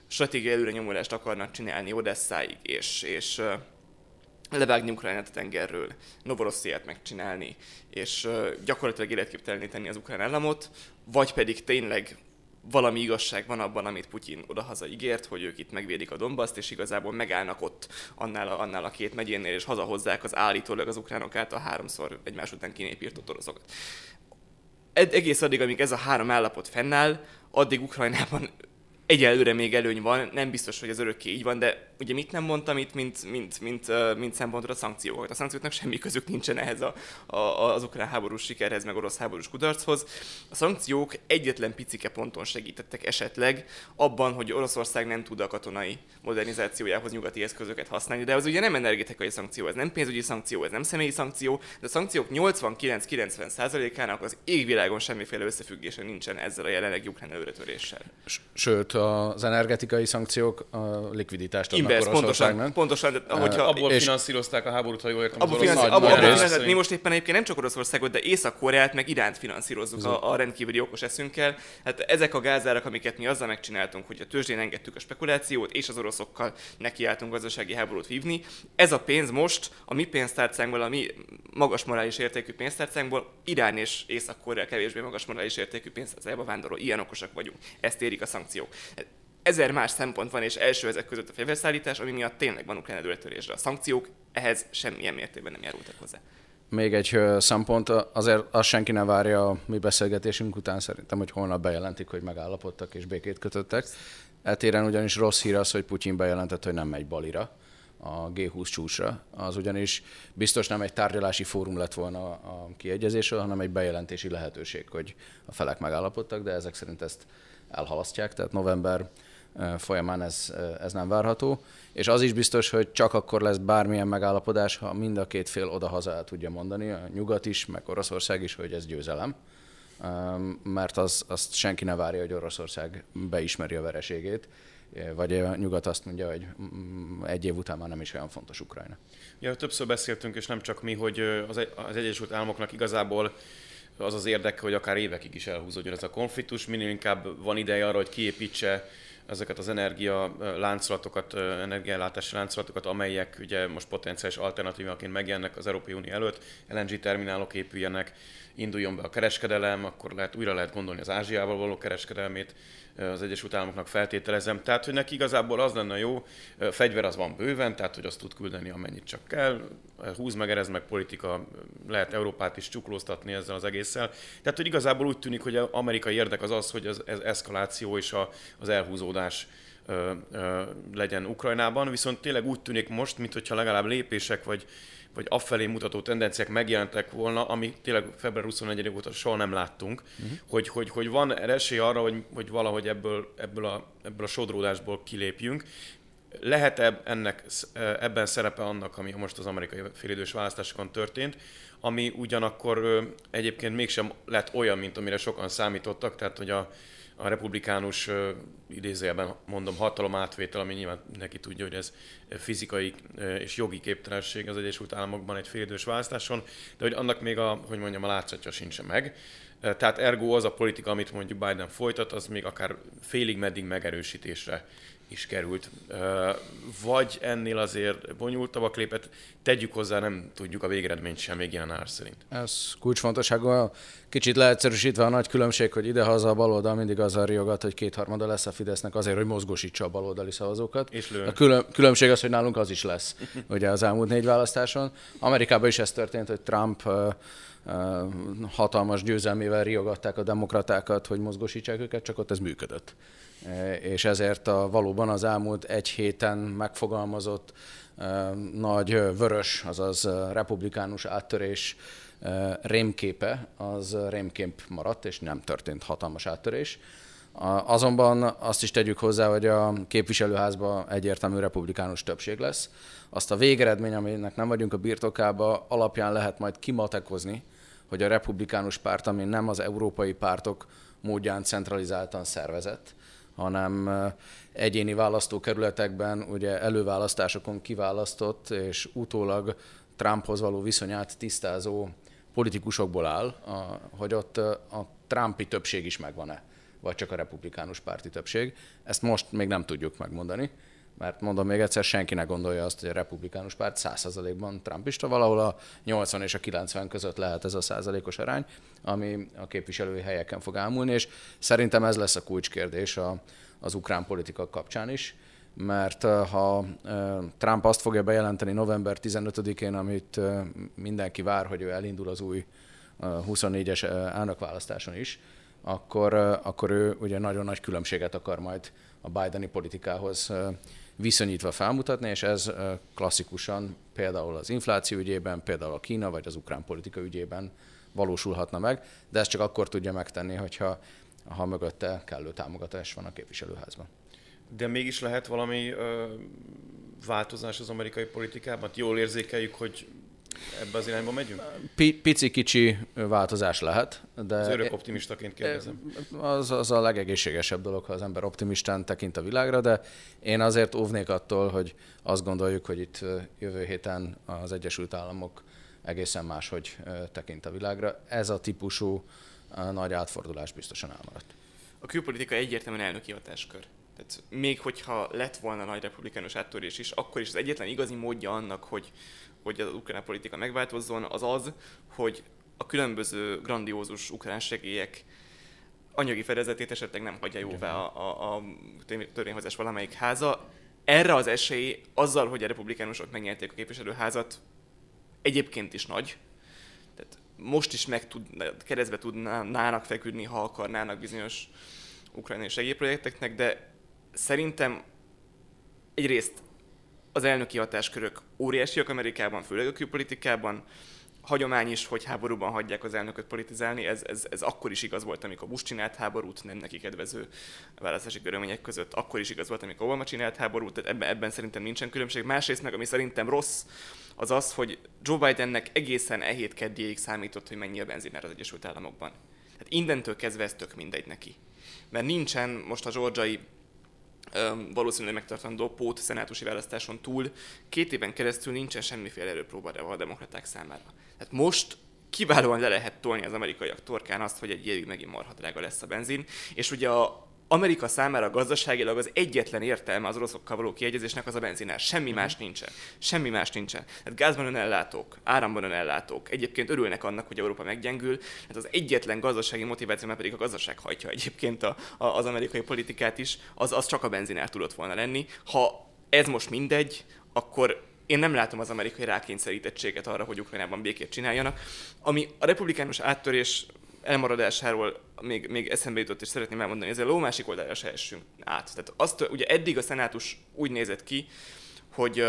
stratégiai előre nyomulást akarnak csinálni Odesszáig, és, és levágni Ukrajnát a tengerről, Novorossziát megcsinálni, és gyakorlatilag életképteleníteni az ukrán államot, vagy pedig tényleg valami igazság van abban, amit Putyin odahaza ígért, hogy ők itt megvédik a Dombaszt, és igazából megállnak ott annál a, annál a két megyénél, és hazahozzák az állítólag az ukránok által háromszor egymás után kinépírtott oroszokat. Ed- egész addig, amíg ez a három állapot fennáll, addig Ukrajnában egyelőre még előny van, nem biztos, hogy ez örökké így van, de ugye mit nem mondtam itt, mint, mint, mint, mint szempontra a szankciókat. A szankcióknak semmi közük nincsen ehhez a, a, az ukrán háborús sikerhez, meg orosz háborús kudarchoz. A szankciók egyetlen picike ponton segítettek esetleg abban, hogy Oroszország nem tud a katonai modernizációjához nyugati eszközöket használni, de az ugye nem energetikai szankció, ez nem pénzügyi szankció, ez nem személyi szankció, de a szankciók 89-90%-ának az égvilágon semmiféle összefüggése nincsen ezzel a jelenlegi ukrán előretöréssel. Sőt, az energetikai szankciók a likviditást adnak Inverse, pontosan, pontosan, de, ahogyha, abból és finanszírozták a háborút, ha jól értem. Abból finansz, abból, abból finansz, mi most éppen egyébként nem csak Oroszországot, de Észak-Koreát meg Iránt finanszírozzuk a, a, rendkívüli okos eszünkkel. Hát ezek a gázárak, amiket mi azzal megcsináltunk, hogy a tőzsdén engedtük a spekulációt, és az oroszokkal nekiálltunk gazdasági háborút vívni. Ez a pénz most a mi pénztárcánkból, a mi magas morális értékű pénztárcánkból Irán és Észak-Korea kevésbé magas morális értékű pénztárcájába vándorol. Ilyen okosak vagyunk. Ezt érik a szankciók ezer más szempont van, és első ezek között a fegyverszállítás, ami miatt tényleg van ukrán előretörésre. A szankciók ehhez semmilyen mértékben nem járultak hozzá. Még egy szempont, azért azt senki nem várja a mi beszélgetésünk után szerintem, hogy holnap bejelentik, hogy megállapodtak és békét kötöttek. Eltéren ugyanis rossz hír az, hogy Putyin bejelentett, hogy nem megy Balira, a G20 csúcsra. Az ugyanis biztos nem egy tárgyalási fórum lett volna a kiegyezésről, hanem egy bejelentési lehetőség, hogy a felek megállapodtak, de ezek szerint ezt elhalasztják, tehát november folyamán ez, ez nem várható. És az is biztos, hogy csak akkor lesz bármilyen megállapodás, ha mind a két fél oda-haza el tudja mondani, a nyugat is, meg Oroszország is, hogy ez győzelem. Mert az, azt senki ne várja, hogy Oroszország beismeri a vereségét vagy a nyugat azt mondja, hogy mm, egy év után már nem is olyan fontos Ukrajna. Ja, többször beszéltünk, és nem csak mi, hogy az, az Egyesült Államoknak igazából az az érdeke, hogy akár évekig is elhúzódjon ez a konfliktus, minél inkább van ideje arra, hogy kiépítse ezeket az energia láncolatokat, energiállátási láncolatokat, amelyek ugye most potenciális alternatívaként megjelennek az Európai Unió előtt, LNG terminálok épüljenek, induljon be a kereskedelem, akkor lehet, újra lehet gondolni az Ázsiával való kereskedelmét, az Egyesült Államoknak feltételezem. Tehát, hogy neki igazából az lenne jó, fegyver az van bőven, tehát, hogy azt tud küldeni, amennyit csak kell, húz meg, erez meg politika, lehet Európát is csuklóztatni ezzel az egésszel. Tehát, hogy igazából úgy tűnik, hogy az amerikai érdek az az, hogy az, az eszkaláció és a, az elhúzódás legyen Ukrajnában, viszont tényleg úgy tűnik most, mintha legalább lépések vagy vagy afelé mutató tendenciák megjelentek volna, ami tényleg február 24 óta soha nem láttunk, uh-huh. hogy, hogy, hogy van esély arra, hogy, hogy valahogy ebből, ebből, a, ebből a sodródásból kilépjünk. Lehet ennek, ebben szerepe annak, ami most az amerikai félidős választásokon történt, ami ugyanakkor egyébként mégsem lett olyan, mint amire sokan számítottak, tehát hogy a, a republikánus idézőjelben mondom hatalom átvétel, ami nyilván neki tudja, hogy ez fizikai és jogi képtelenség az Egyesült Államokban egy félidős választáson, de hogy annak még a, hogy mondjam, a látszatja sincsen meg. Tehát ergo az a politika, amit mondjuk Biden folytat, az még akár félig meddig megerősítésre is került. Vagy ennél azért bonyolultabbak lépett, tegyük hozzá, nem tudjuk a végeredményt sem még ilyen ár szerint. Ez kulcsfontosságú. Kicsit leegyszerűsítve a nagy különbség, hogy idehaza a baloldal mindig az a riogat, hogy kétharmada lesz a Fidesznek azért, hogy mozgósítsa a baloldali szavazókat. És lő. a külön, különbség az, hogy nálunk az is lesz, ugye az elmúlt négy választáson. Amerikában is ez történt, hogy Trump hatalmas győzelmével riogatták a demokratákat, hogy mozgósítsák őket, csak ott ez működött. És ezért a, valóban az elmúlt egy héten megfogalmazott nagy vörös, azaz republikánus áttörés rémképe, az rémkép maradt, és nem történt hatalmas áttörés. Azonban azt is tegyük hozzá, hogy a képviselőházban egyértelmű republikánus többség lesz. Azt a végeredmény, aminek nem vagyunk a birtokába, alapján lehet majd kimatekozni, hogy a republikánus párt, ami nem az európai pártok módján centralizáltan szervezett, hanem egyéni választókerületekben ugye előválasztásokon kiválasztott és utólag Trumphoz való viszonyát tisztázó politikusokból áll, hogy ott a Trumpi többség is megvan-e, vagy csak a republikánus párti többség. Ezt most még nem tudjuk megmondani. Mert mondom még egyszer, senki ne gondolja azt, hogy a republikánus párt 100%-ban trumpista, valahol a 80 és a 90 között lehet ez a százalékos arány, ami a képviselői helyeken fog ámulni, és szerintem ez lesz a kulcskérdés a, az ukrán politika kapcsán is, mert ha Trump azt fogja bejelenteni november 15-én, amit mindenki vár, hogy ő elindul az új 24-es elnökválasztáson is, akkor, akkor ő ugye nagyon nagy különbséget akar majd a Bideni politikához viszonyítva felmutatni, és ez klasszikusan például az infláció ügyében, például a Kína vagy az ukrán politika ügyében valósulhatna meg, de ezt csak akkor tudja megtenni, hogyha ha mögötte kellő támogatás van a képviselőházban. De mégis lehet valami ö, változás az amerikai politikában? Jól érzékeljük, hogy ebbe az irányba megyünk? Pici-kicsi változás lehet, de... Az örök optimistaként kérdezem. Az, az a legegészségesebb dolog, ha az ember optimistán tekint a világra, de én azért óvnék attól, hogy azt gondoljuk, hogy itt jövő héten az Egyesült Államok egészen máshogy tekint a világra. Ez a típusú nagy átfordulás biztosan elmaradt. A külpolitika egyértelműen elnöki hatáskör. Tehát még hogyha lett volna nagy republikánus áttörés is, akkor is az egyetlen igazi módja annak, hogy hogy az ukrán politika megváltozzon, az az, hogy a különböző grandiózus ukrán segélyek anyagi fedezetét esetleg nem hagyja jóvá a, a, a törvényhozás valamelyik háza. Erre az esély azzal, hogy a republikánusok megnyerték a képviselőházat, egyébként is nagy. Tehát most is meg tud, keresztbe tudnának feküdni, ha akarnának bizonyos ukrajnai segélyprojekteknek, de szerintem egyrészt az elnöki hatáskörök óriásiak Amerikában, főleg a külpolitikában. hagyomány is, hogy háborúban hagyják az elnököt politizálni. Ez, ez, ez akkor is igaz volt, amikor Bush csinált háborút, nem neki kedvező választási körülmények között. Akkor is igaz volt, amikor Obama csinált háborút, tehát ebben, ebben szerintem nincsen különbség. Másrészt meg, ami szerintem rossz, az az, hogy Joe Bidennek egészen e hét számított, hogy mennyi a benziner az Egyesült Államokban. Tehát innentől kezdve ez tök mindegy neki. Mert nincsen most a georgiai valószínűleg megtartandó pót szenátusi választáson túl két éven keresztül nincsen semmiféle erőpróba a demokraták számára. Tehát most kiválóan le lehet tolni az amerikaiak torkán azt, hogy egy évig megint marha drága lesz a benzin, és ugye a Amerika számára gazdaságilag az egyetlen értelme az oroszokkal való kiegyezésnek az a benzinár. Semmi más nincsen. Semmi más nincsen. Hát gázban önellátók, áramban önellátók. Egyébként örülnek annak, hogy Európa meggyengül. Hát az egyetlen gazdasági motiváció, mert pedig a gazdaság hajtja egyébként a, a, az amerikai politikát is, az, az csak a benzinár tudott volna lenni. Ha ez most mindegy, akkor én nem látom az amerikai rákényszerítettséget arra, hogy Ukrajnában békét csináljanak. Ami a republikánus áttörés elmaradásáról még, még eszembe jutott, és szeretném elmondani, ezzel a ló másik oldalára se essünk át. Tehát azt, ugye eddig a szenátus úgy nézett ki, hogy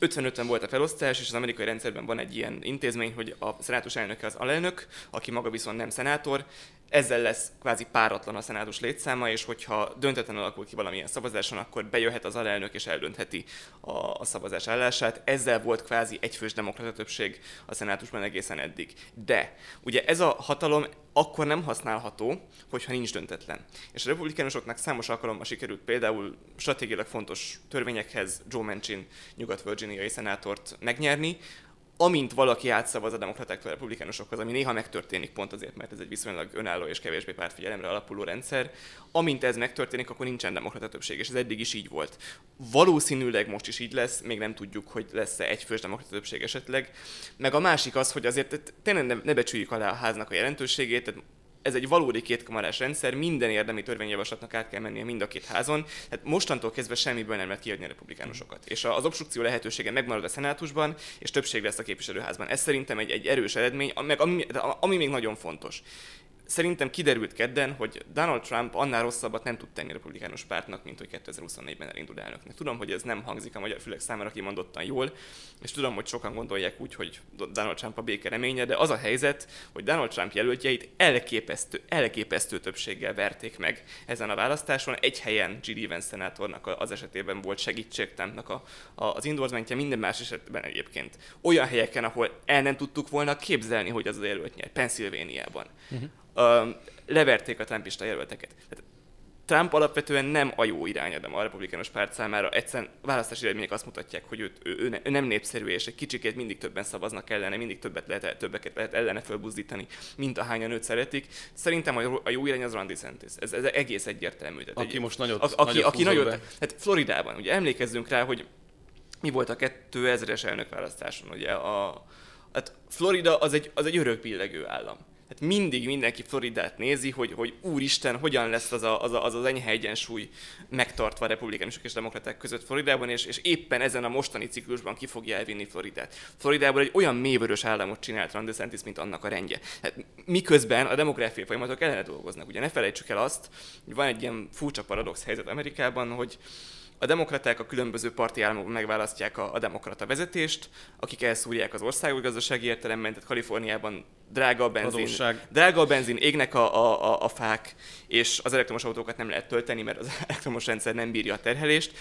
55-en volt a felosztás, és az amerikai rendszerben van egy ilyen intézmény, hogy a szenátus elnöke az alelnök, aki maga viszont nem szenátor, ezzel lesz kvázi páratlan a szenátus létszáma, és hogyha döntetlen alakul ki valamilyen szavazáson, akkor bejöhet az alelnök és eldöntheti a, a szavazás állását. Ezzel volt kvázi egyfős demokrata többség a szenátusban egészen eddig. De ugye ez a hatalom akkor nem használható, hogyha nincs döntetlen. És a republikánusoknak számos alkalommal sikerült például stratégiailag fontos törvényekhez Joe Manchin nyugat-virginiai szenátort megnyerni, amint valaki átszavaz a demokratáktól a republikánusokhoz, ami néha megtörténik pont azért, mert ez egy viszonylag önálló és kevésbé pártfigyelemre alapuló rendszer, amint ez megtörténik, akkor nincsen demokrata többség, és ez eddig is így volt. Valószínűleg most is így lesz, még nem tudjuk, hogy lesz-e egyfős demokrata többség esetleg. Meg a másik az, hogy azért tényleg ne, ne becsüljük alá a háznak a jelentőségét, tehát ez egy valódi kétkamarás rendszer, minden érdemi törvényjavaslatnak át kell mennie mind a két házon, tehát mostantól kezdve semmiből nem lehet kiadni a republikánusokat. És az obstrukció lehetősége megmarad a szenátusban, és többség lesz a képviselőházban. Ez szerintem egy, egy erős eredmény, meg ami, ami még nagyon fontos szerintem kiderült kedden, hogy Donald Trump annál rosszabbat nem tud tenni a republikánus pártnak, mint hogy 2024-ben elindul elnöknek. Tudom, hogy ez nem hangzik a magyar fülek számára kimondottan jól, és tudom, hogy sokan gondolják úgy, hogy Donald Trump a béke reménye, de az a helyzet, hogy Donald Trump jelöltjeit elképesztő, elképesztő többséggel verték meg ezen a választáson. Egy helyen G. Vance szenátornak az esetében volt segítség a, a, az endorsementje, minden más esetben egyébként. Olyan helyeken, ahol el nem tudtuk volna képzelni, hogy az a jelölt nyer, Pennsylvániában. Uh-huh uh, leverték a trumpista jelölteket. Tehát Trump alapvetően nem a jó irányadom a republikánus párt számára. Egyszerűen választási eredmények azt mutatják, hogy ő, ő, ő nem népszerű, és egy kicsikét mindig többen szavaznak ellene, mindig többet lehet, többeket lehet ellene fölbuzdítani, mint ahányan őt szeretik. Szerintem a jó irány az Ron DeSantis. Ez, ez egész egyértelmű. Tehát aki egy, most nagyot, a, aki, nagyot aki nagyot, hát Floridában, ugye emlékezzünk rá, hogy mi volt a 2000-es elnökválasztáson, ugye a, hát Florida az egy, az egy örök billegő állam hát mindig mindenki Floridát nézi, hogy, hogy úristen, hogyan lesz az a, az, a, az, az enyhe egyensúly megtartva a republikánusok és demokraták között Floridában, és, és éppen ezen a mostani ciklusban ki fogja elvinni Floridát. Floridából egy olyan mélyvörös államot csinált Ron DeSantis, mint annak a rendje. Hát, miközben a demográfiai folyamatok ellene dolgoznak. Ugye ne felejtsük el azt, hogy van egy ilyen furcsa paradox helyzet Amerikában, hogy a demokraták a különböző parti államokban megválasztják a, a demokrata vezetést, akik elszúrják az országot gazdasági értelemben, tehát Kaliforniában drága a benzin, Adósság. drága a benzin, égnek a, a, a, a fák, és az elektromos autókat nem lehet tölteni, mert az elektromos rendszer nem bírja a terhelést,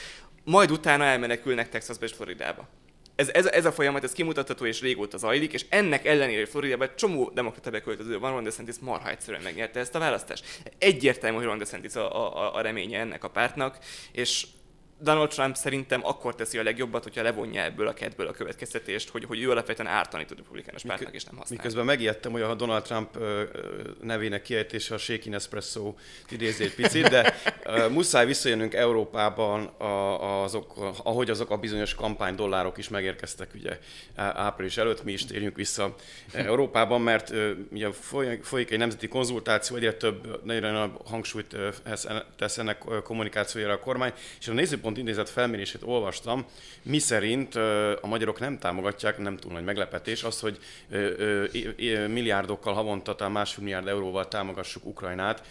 majd utána elmenekülnek Texasba és Floridába. Ez, ez, ez a folyamat, ez kimutatható és régóta zajlik, és ennek ellenére Floridában egy csomó demokrata beköltöző van, Ron DeSantis marha egyszerűen megnyerte ezt a választást. Egyértelmű, hogy Ron DeSantis a, a, a reménye ennek a pártnak, és Donald Trump szerintem akkor teszi a legjobbat, hogyha levonja ebből a kedből a következtetést, hogy, hogy ő alapvetően ártani tud a republikánus pártnak, és nem használ. Miközben megijedtem, hogy a Donald Trump nevének kiejtése a Shaking Espresso idézi egy picit, de muszáj visszajönnünk Európában a, azok, ahogy azok a bizonyos kampánydollárok is megérkeztek ugye április előtt, mi is térjünk vissza Európában, mert ugye folyik egy nemzeti konzultáció, egyre több, nagyon nagy hangsúlyt tesz ennek kommunikációjára a kormány, és a nézőpont Központ Intézet felmérését olvastam, mi szerint a magyarok nem támogatják, nem túl nagy meglepetés, az, hogy milliárdokkal havonta, talán másfél milliárd euróval támogassuk Ukrajnát,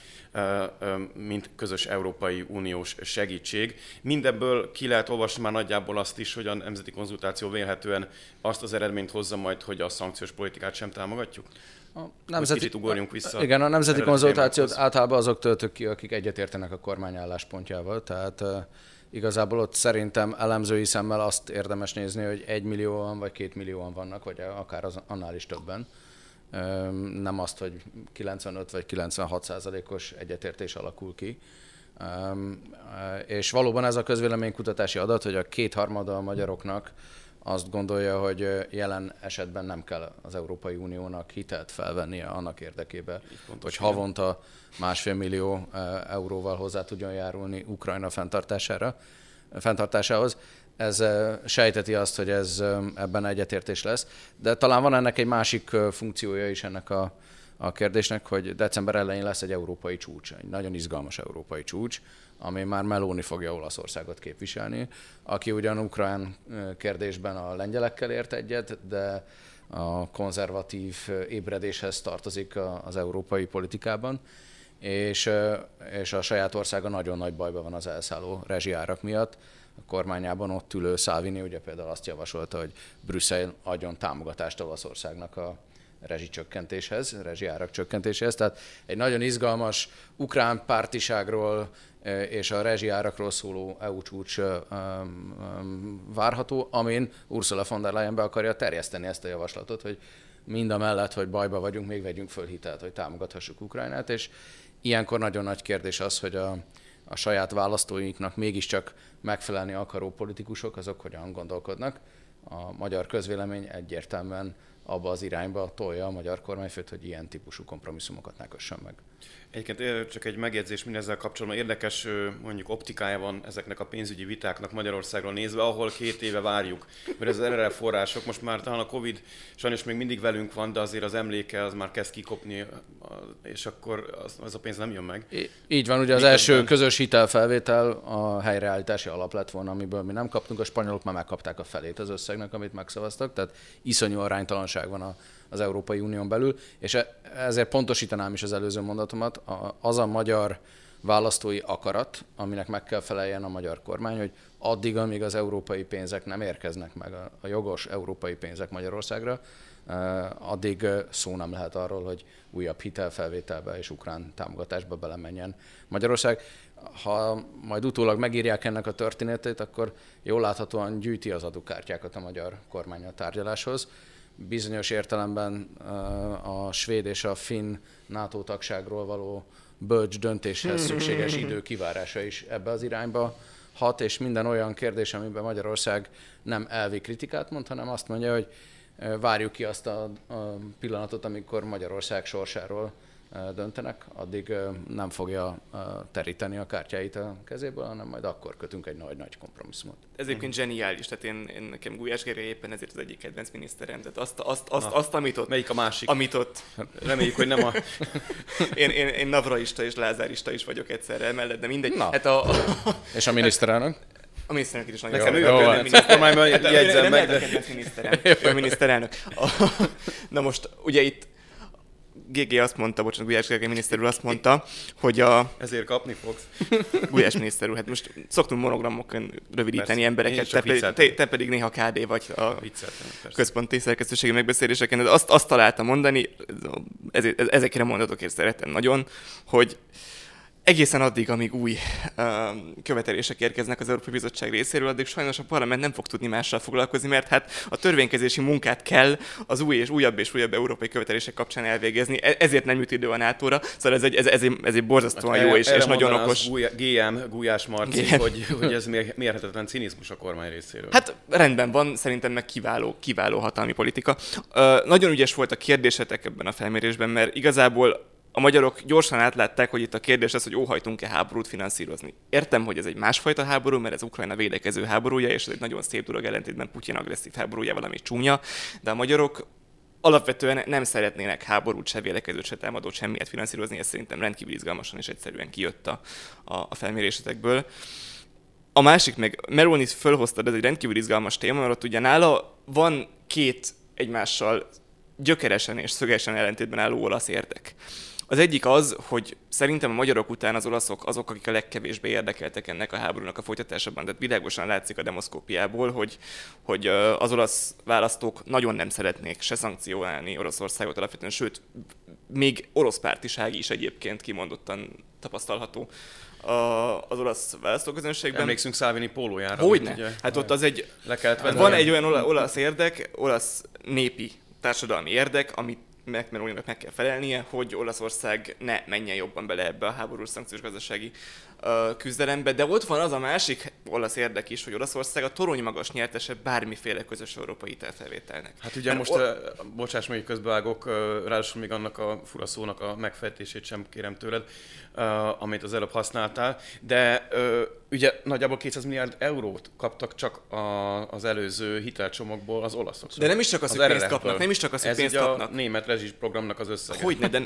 mint közös Európai Uniós segítség. Mindebből ki lehet olvasni már nagyjából azt is, hogy a nemzeti konzultáció vélhetően azt az eredményt hozza majd, hogy a szankciós politikát sem támogatjuk? A nemzeti, kicsit ugorjunk vissza. Igen, a nemzeti konzultációt általában azok töltök ki, akik egyetértenek a kormány álláspontjával, tehát igazából ott szerintem elemzői szemmel azt érdemes nézni, hogy egy millióan vagy két millióan vannak, vagy akár az, annál is többen. Nem azt, hogy 95 vagy 96 százalékos egyetértés alakul ki. És valóban ez a közvéleménykutatási adat, hogy a kétharmada a magyaroknak azt gondolja, hogy jelen esetben nem kell az Európai Uniónak hitelt felvennie annak érdekében, hogy havonta másfél millió euróval hozzá tudjon járulni Ukrajna fenntartására, fenntartásához. Ez sejteti azt, hogy ez ebben egyetértés lesz, de talán van ennek egy másik funkciója is ennek a, a kérdésnek, hogy december elején lesz egy európai csúcs, egy nagyon izgalmas európai csúcs, ami már Meloni fogja Olaszországot képviselni, aki ugyan ukrán kérdésben a lengyelekkel ért egyet, de a konzervatív ébredéshez tartozik az európai politikában, és, és a saját országa nagyon nagy bajban van az elszálló rezsiárak miatt. A kormányában ott ülő Szávini ugye például azt javasolta, hogy Brüsszel adjon támogatást Olaszországnak a rezsicsökkentéshez, rezsiárak csökkentéséhez. Tehát egy nagyon izgalmas ukrán pártiságról és a rezsiárakról szóló EU csúcs várható, amin Ursula von der Leyen be akarja terjeszteni ezt a javaslatot, hogy mind a mellett, hogy bajba vagyunk, még vegyünk föl hitelt, hogy támogathassuk Ukrajnát, és ilyenkor nagyon nagy kérdés az, hogy a, a saját választóinknak mégiscsak megfelelni akaró politikusok, azok hogyan gondolkodnak. A magyar közvélemény egyértelműen abba az irányba tolja a magyar kormányfőt, hogy ilyen típusú kompromisszumokat ne meg. Egyébként csak egy megjegyzés mindezzel kapcsolatban. Érdekes mondjuk optikája van ezeknek a pénzügyi vitáknak Magyarországról nézve, ahol két éve várjuk. Mert ez az RRL források, most már talán a Covid sajnos még mindig velünk van, de azért az emléke az már kezd kikopni, és akkor az, az a pénz nem jön meg. Így van, ugye az első közös hitelfelvétel a helyreállítási alap lett volna, amiből mi nem kaptunk, a spanyolok már megkapták a felét az összegnek, amit megszavaztak, tehát iszonyú aránytalanság van a az Európai Unión belül, és e, ezért pontosítanám is az előző mondatomat, az a magyar választói akarat, aminek meg kell feleljen a magyar kormány, hogy addig, amíg az európai pénzek nem érkeznek meg, a jogos európai pénzek Magyarországra, e, addig szó nem lehet arról, hogy újabb hitelfelvételbe és ukrán támogatásba belemenjen Magyarország. Ha majd utólag megírják ennek a történetét, akkor jól láthatóan gyűjti az adókártyákat a magyar kormány a tárgyaláshoz bizonyos értelemben a svéd és a finn NATO tagságról való bölcs döntéshez szükséges idő kivárása is ebbe az irányba hat, és minden olyan kérdés, amiben Magyarország nem elvi kritikát mond, hanem azt mondja, hogy várjuk ki azt a pillanatot, amikor Magyarország sorsáról döntenek, addig nem fogja teríteni a kártyáit a kezéből, hanem majd akkor kötünk egy nagy-nagy kompromisszumot. Ez egyébként zseniális, tehát én, én nekem Gulyás Gergely éppen ezért az egyik kedvenc miniszterem, tehát azt, azt, azt, Na, azt amit ott... Melyik a másik? Amit ott... Reméljük, hogy nem a... én, én, én navraista és lázárista is vagyok egyszerre mellett, de mindegy. Na. Hát a, a... És a miniszterelnök? A miniszterelnök is nagyon Nekem ő a miniszterelnök. jegyzem meg. Nem a miniszterelnök. Ő a miniszterelnök. Na most, ugye itt GG azt mondta, bocsánat, Gulyás Gergely miniszter úr azt mondta, hogy a... Ezért kapni fogsz. Gulyás miniszter úr, hát most szoktunk monogramokon rövidíteni Persze. embereket, te, pedig, te, te, pedig néha KD vagy a központi szerkesztőségi megbeszéléseken, azt, azt találta mondani, ezekre a mondatokért szeretem nagyon, hogy egészen addig, amíg új uh, követelések érkeznek az Európai Bizottság részéről, addig sajnos a parlament nem fog tudni mással foglalkozni, mert hát a törvénykezési munkát kell az új és újabb és újabb európai követelések kapcsán elvégezni. E- ezért nem jut idő a nato Szóval ez egy, ez, ez egy, ez egy borzasztóan hát jó és, és nagyon okos. GM, Gulyás Marci, GM. Hogy, hogy ez mérhetetlen cinizmus a kormány részéről. Hát rendben van, szerintem meg kiváló, kiváló hatalmi politika. Uh, nagyon ügyes volt a kérdésetek ebben a felmérésben, mert igazából a magyarok gyorsan átlátták, hogy itt a kérdés az, hogy óhajtunk-e háborút finanszírozni. Értem, hogy ez egy másfajta háború, mert ez Ukrajna védekező háborúja, és ez egy nagyon szép dolog ellentétben Putyin agresszív háborúja, valami csúnya, de a magyarok alapvetően nem szeretnének háborút, se védekezőt, se támadót, semmiet finanszírozni, ez szerintem rendkívül izgalmasan és egyszerűen kijött a, a, a felmérésetekből. A másik meg, Meloni fölhoztad, ez egy rendkívül izgalmas téma, mert ott ugye nála van két egymással gyökeresen és szögesen ellentétben álló olasz érdek. Az egyik az, hogy szerintem a magyarok után az olaszok azok, akik a legkevésbé érdekeltek ennek a háborúnak a folytatásában. Tehát világosan látszik a demoszkópiából, hogy, hogy az olasz választók nagyon nem szeretnék se szankcionálni Oroszországot alapvetően, sőt, még orosz pártiság is egyébként kimondottan tapasztalható az olasz választóközönségben. Emlékszünk Szávini pólójára. Hogyne? Ugye, hát ott az egy... Le kellett venni. Van egy olyan olasz érdek, olasz népi társadalmi érdek, amit mert meg kell felelnie, hogy Olaszország ne menjen jobban bele ebbe a háborús szankciós gazdasági uh, küzdelembe, de ott van az a másik olasz érdek is, hogy Olaszország a torony magas nyertese bármiféle közös európai felvételnek. Hát ugye mert most, o- uh, bocsáss meg, közbeágok, uh, ráadásul még annak a fura szónak a megfejtését sem kérem tőled, amit az előbb használtál, de ugye nagyjából 200 milliárd eurót kaptak csak a, az előző hitelcsomagból az olaszok. De nem is csak az, az hogy pénzt kapnak, nem is csak az, hogy pénzt kapnak. a német rezsis programnak az összege. Hogyne, de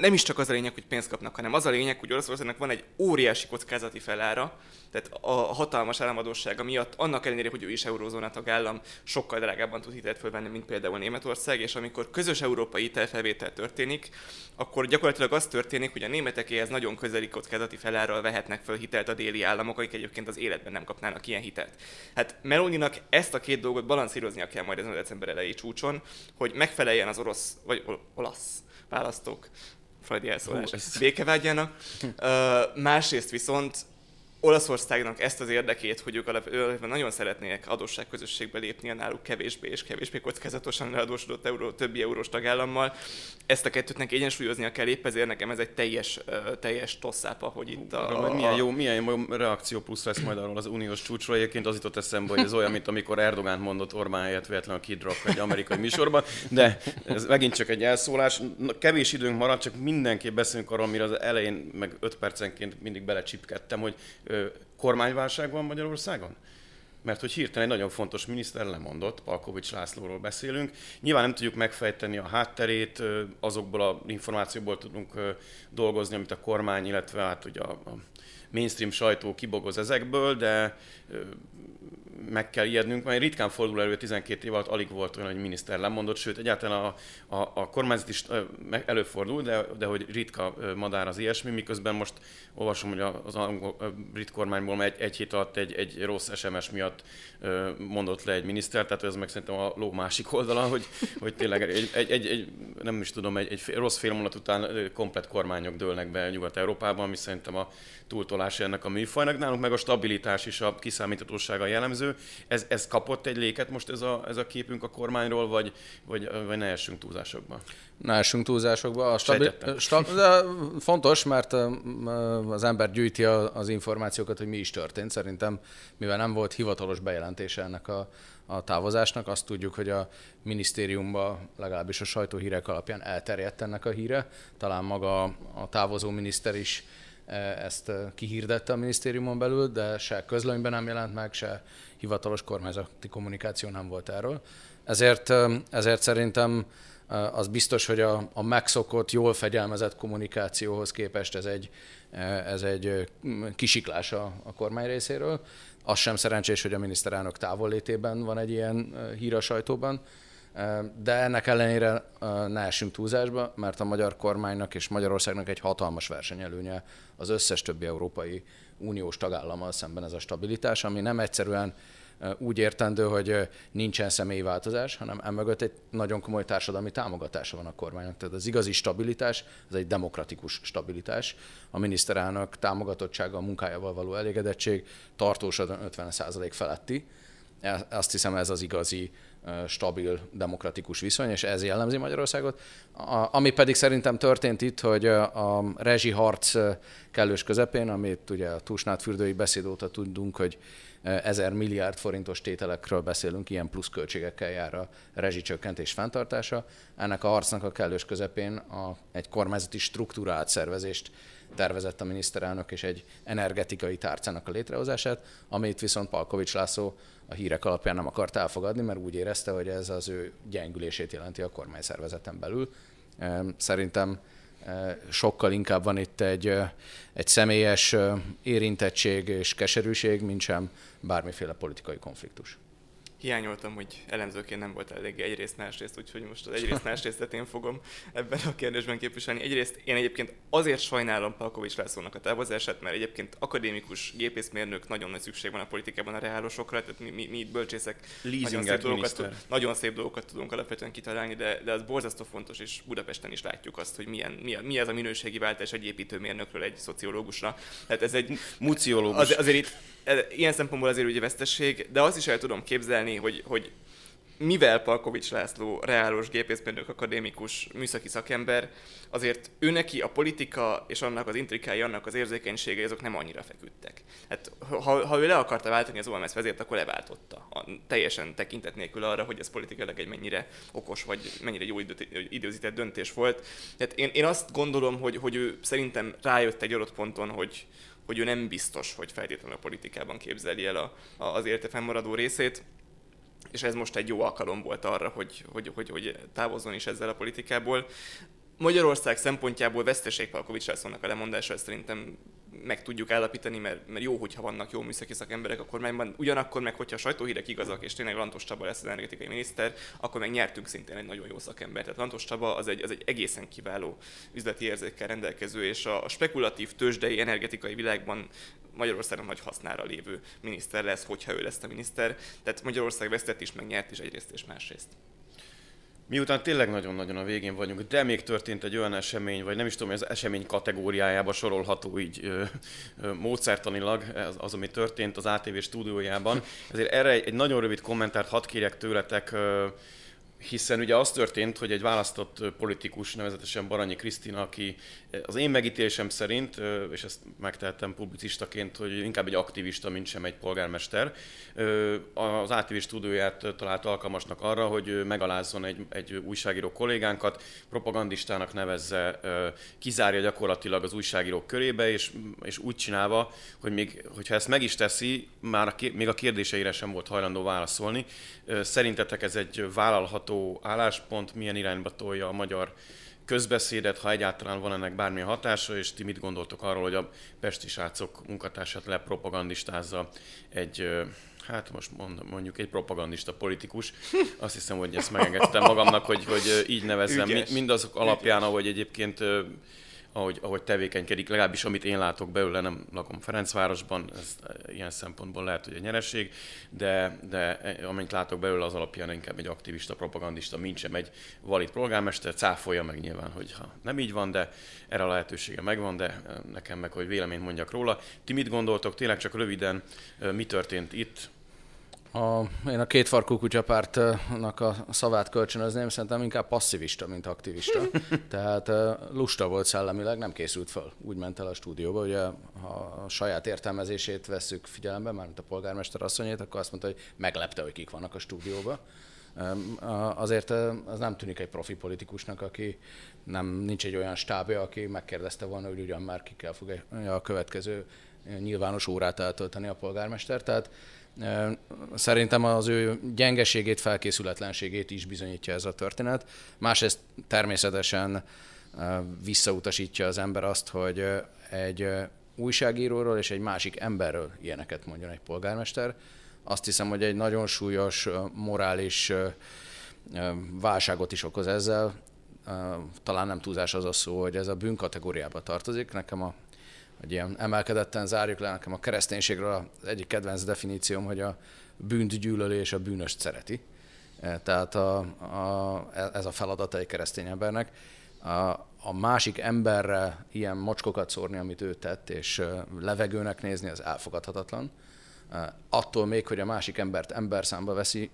nem is csak az a lényeg, hogy pénzt kapnak, hanem az a lényeg, hogy Olaszországnak van egy óriási kockázati felára, tehát a hatalmas államadósága miatt, annak ellenére, hogy ő is eurózóna tagállam, sokkal drágábban tud hitelt fölvenni, mint például Németország, és amikor közös európai hitelfelvétel történik, akkor gyakorlatilag az történik, hogy a németekéhez nagyon közeli kockázati felárral vehetnek föl hitelt a déli államok, akik egyébként az életben nem kapnának ilyen hitelt. Hát Meloninak ezt a két dolgot balanszíroznia kell majd ezen a december elejé csúcson, hogy megfeleljen az orosz, vagy olasz választók Fradi elszólás, békevágyának. Uh, másrészt viszont Olaszországnak ezt az érdekét, hogy ők alapvetően nagyon szeretnének adósságközösségbe lépni a náluk kevésbé és kevésbé kockázatosan leadósodott euró, többi eurós tagállammal. Ezt a kettőtnek egyensúlyoznia kell, épp ezért nekem ez egy teljes, teljes tosszápa, hogy itt a, a... Milyen, jó, milyen jó reakció plusz lesz majd arról az uniós csúcsról. Egyébként az jutott eszembe, hogy ez olyan, mint amikor Erdogán mondott Orbán helyett véletlenül a Kid Rock egy amerikai műsorban, de ez megint csak egy elszólás. Kevés időnk maradt, csak mindenképp beszélünk arról, mire az elején, meg 5 percenként mindig belecsipkedtem, hogy kormányválság van Magyarországon? Mert hogy hirtelen egy nagyon fontos miniszter lemondott, Palkovics Lászlóról beszélünk. Nyilván nem tudjuk megfejteni a hátterét, azokból a információból tudunk dolgozni, amit a kormány, illetve hát ugye a mainstream sajtó kibogoz ezekből, de meg kell ijednünk, mert ritkán fordul elő, 12 év alatt alig volt olyan, hogy miniszter lemondott, sőt egyáltalán a, a, a kormányzat is előfordul, de, de hogy ritka madár az ilyesmi, miközben most olvasom, hogy az angol, a brit kormányból egy, egy hét alatt egy, egy rossz SMS miatt mondott le egy miniszter, tehát ez meg szerintem a ló másik oldala, hogy, hogy tényleg egy, egy, egy, egy nem is tudom, egy, egy rossz félmondat után komplet kormányok dőlnek be Nyugat-Európában, ami szerintem a túltolás ennek a műfajnak. Nálunk meg a stabilitás és a kiszámíthatósága jellemző. Ez, ez kapott egy léket most ez a, ez a képünk a kormányról, vagy, vagy, vagy ne essünk túlzásokba? Ne essünk túlzásokba. A stabi- sta- de fontos, mert az ember gyűjti az információkat, hogy mi is történt. Szerintem, mivel nem volt hivatalos bejelentése ennek a, a távozásnak, azt tudjuk, hogy a minisztériumban legalábbis a sajtóhírek alapján elterjedt ennek a híre. Talán maga a távozó miniszter is ezt kihirdette a minisztériumon belül, de se közlönyben nem jelent meg, se hivatalos kormányzati kommunikáció nem volt erről. Ezért, ezért szerintem az biztos, hogy a, a megszokott, jól fegyelmezett kommunikációhoz képest ez egy, ez egy kisiklás a, a kormány részéről. Az sem szerencsés, hogy a miniszterelnök távollétében van egy ilyen hír a sajtóban. De ennek ellenére ne essünk túlzásba, mert a magyar kormánynak és Magyarországnak egy hatalmas versenyelőnye az összes többi európai uniós tagállammal szemben ez a stabilitás, ami nem egyszerűen úgy értendő, hogy nincsen személyi változás, hanem emögött egy nagyon komoly társadalmi támogatása van a kormánynak. Tehát az igazi stabilitás, az egy demokratikus stabilitás. A miniszterelnök támogatottsága, a munkájával való elégedettség tartósan 50% feletti. E, azt hiszem ez az igazi stabil, demokratikus viszony, és ez jellemzi Magyarországot. A, ami pedig szerintem történt itt, hogy a rezsiharc kellős közepén, amit ugye a Tusnád fürdői beszéd óta tudunk, hogy ezer milliárd forintos tételekről beszélünk, ilyen plusz költségekkel jár a rezsicsökkentés fenntartása. Ennek a harcnak a kellős közepén a, egy kormányzati struktúrált szervezést tervezett a miniszterelnök és egy energetikai tárcának a létrehozását, amit viszont Palkovics László a hírek alapján nem akart elfogadni, mert úgy érezte, hogy ez az ő gyengülését jelenti a kormányszervezeten belül. Szerintem sokkal inkább van itt egy, egy személyes érintettség és keserűség, mint sem bármiféle politikai konfliktus hiányoltam, hogy elemzőként nem volt elég egyrészt másrészt, úgyhogy most az egyrészt másrésztet én fogom ebben a kérdésben képviselni. Egyrészt én egyébként azért sajnálom Palkovics Lászlónak a távozását, mert egyébként akadémikus gépészmérnök nagyon nagy szükség van a politikában a reálosokra, tehát mi, mi, mi itt bölcsészek nagyon szép, dolgokat, nagyon szép dolgokat tudunk alapvetően kitalálni, de, de az borzasztó fontos, és Budapesten is látjuk azt, hogy milyen, mi, mi ez a minőségi váltás egy építőmérnökről egy szociológusra. Tehát ez egy... Muciológus. Az, azért itt ilyen szempontból azért ugye vesztesség, de azt is el tudom képzelni, hogy, hogy mivel Palkovics László reálos gépészmérnök akadémikus műszaki szakember, azért ő neki a politika és annak az intrikái, annak az érzékenysége, azok nem annyira feküdtek. Hát, ha, ha ő le akarta váltani az OMS vezért, akkor leváltotta. A, teljesen tekintet nélkül arra, hogy ez politikailag egy mennyire okos, vagy mennyire jó időzített döntés volt. Tehát én, én azt gondolom, hogy, hogy ő szerintem rájött egy adott ponton, hogy, hogy ő nem biztos, hogy feltétlenül a politikában képzeli el a, a, az élete fennmaradó részét, és ez most egy jó alkalom volt arra, hogy, hogy, hogy, hogy távozzon is ezzel a politikából. Magyarország szempontjából veszteség Palkovics Lászlónak a lemondása, ezt szerintem meg tudjuk állapítani, mert, mert jó, hogyha vannak jó műszaki szakemberek a kormányban. Ugyanakkor meg, hogyha a sajtóhírek igazak, és tényleg Lantos Csaba lesz az energetikai miniszter, akkor meg nyertünk szintén egy nagyon jó szakember. Tehát Lantos Csaba az egy, az egy egészen kiváló üzleti érzékkel rendelkező, és a, a spekulatív tőzsdei energetikai világban Magyarországon nagy hasznára lévő miniszter lesz, hogyha ő lesz a miniszter. Tehát Magyarország vesztett is, meg nyert is egyrészt és másrészt. Miután tényleg nagyon-nagyon a végén vagyunk, de még történt egy olyan esemény, vagy nem is tudom, hogy az esemény kategóriájába sorolható így ö, ö, módszertanilag az, az, ami történt az ATV stúdiójában. Ezért erre egy, egy nagyon rövid kommentárt hadd kérjek tőletek. Ö, hiszen ugye az történt, hogy egy választott politikus, nevezetesen Baranyi Krisztina, aki az én megítélésem szerint, és ezt megtehettem publicistaként, hogy inkább egy aktivista, mint sem egy polgármester, az ATV stúdióját talált alkalmasnak arra, hogy megalázzon egy, egy újságíró kollégánkat, propagandistának nevezze, kizárja gyakorlatilag az újságírók körébe, és, és úgy csinálva, hogy még, hogyha ezt meg is teszi, már a, még a kérdéseire sem volt hajlandó válaszolni. Szerintetek ez egy vállalható álláspont, milyen irányba tolja a magyar közbeszédet, ha egyáltalán van ennek bármilyen hatása, és ti mit gondoltok arról, hogy a pesti srácok munkatársát lepropagandistázza egy, hát most mondjuk egy propagandista politikus. Azt hiszem, hogy ezt megengedtem magamnak, hogy, hogy így nevezzem, Ügyes. mindazok alapján, Ügyes. ahogy egyébként ahogy, ahogy tevékenykedik, legalábbis amit én látok belőle, nem lakom Ferencvárosban, ez ilyen szempontból lehet, hogy a nyereség, de, de amint látok belőle, az alapján inkább egy aktivista, propagandista, mint sem egy valid polgármester, cáfolja meg nyilván, hogyha nem így van, de erre a lehetősége megvan, de nekem meg, hogy véleményt mondjak róla. Ti mit gondoltok, tényleg csak röviden, mi történt itt, a, én a két farkú kutyapártnak a szavát kölcsönözném, szerintem inkább passzivista, mint aktivista. Tehát lusta volt szellemileg, nem készült föl. Úgy ment el a stúdióba, ugye ha a saját értelmezését veszük figyelembe, mármint a polgármester asszonyét, akkor azt mondta, hogy meglepte, hogy kik vannak a stúdióba. Azért az nem tűnik egy profi politikusnak, aki nem, nincs egy olyan stábja, aki megkérdezte volna, hogy ugyan már ki kell fogja a következő nyilvános órát eltölteni a polgármester. Tehát Szerintem az ő gyengeségét, felkészületlenségét is bizonyítja ez a történet. Másrészt természetesen visszautasítja az ember azt, hogy egy újságíróról és egy másik emberről ilyeneket mondjon egy polgármester. Azt hiszem, hogy egy nagyon súlyos morális válságot is okoz ezzel. Talán nem túlzás az a szó, hogy ez a bűn kategóriába tartozik. Nekem a hogy ilyen emelkedetten zárjuk le, nekem a kereszténységről az egyik kedvenc definícióm, hogy a bűnt gyűlöli és a bűnöst szereti. E, tehát a, a, ez a feladata egy keresztény embernek. A, a másik emberre ilyen mocskokat szórni, amit ő tett, és levegőnek nézni, az elfogadhatatlan. Attól még, hogy a másik embert ember számba veszi,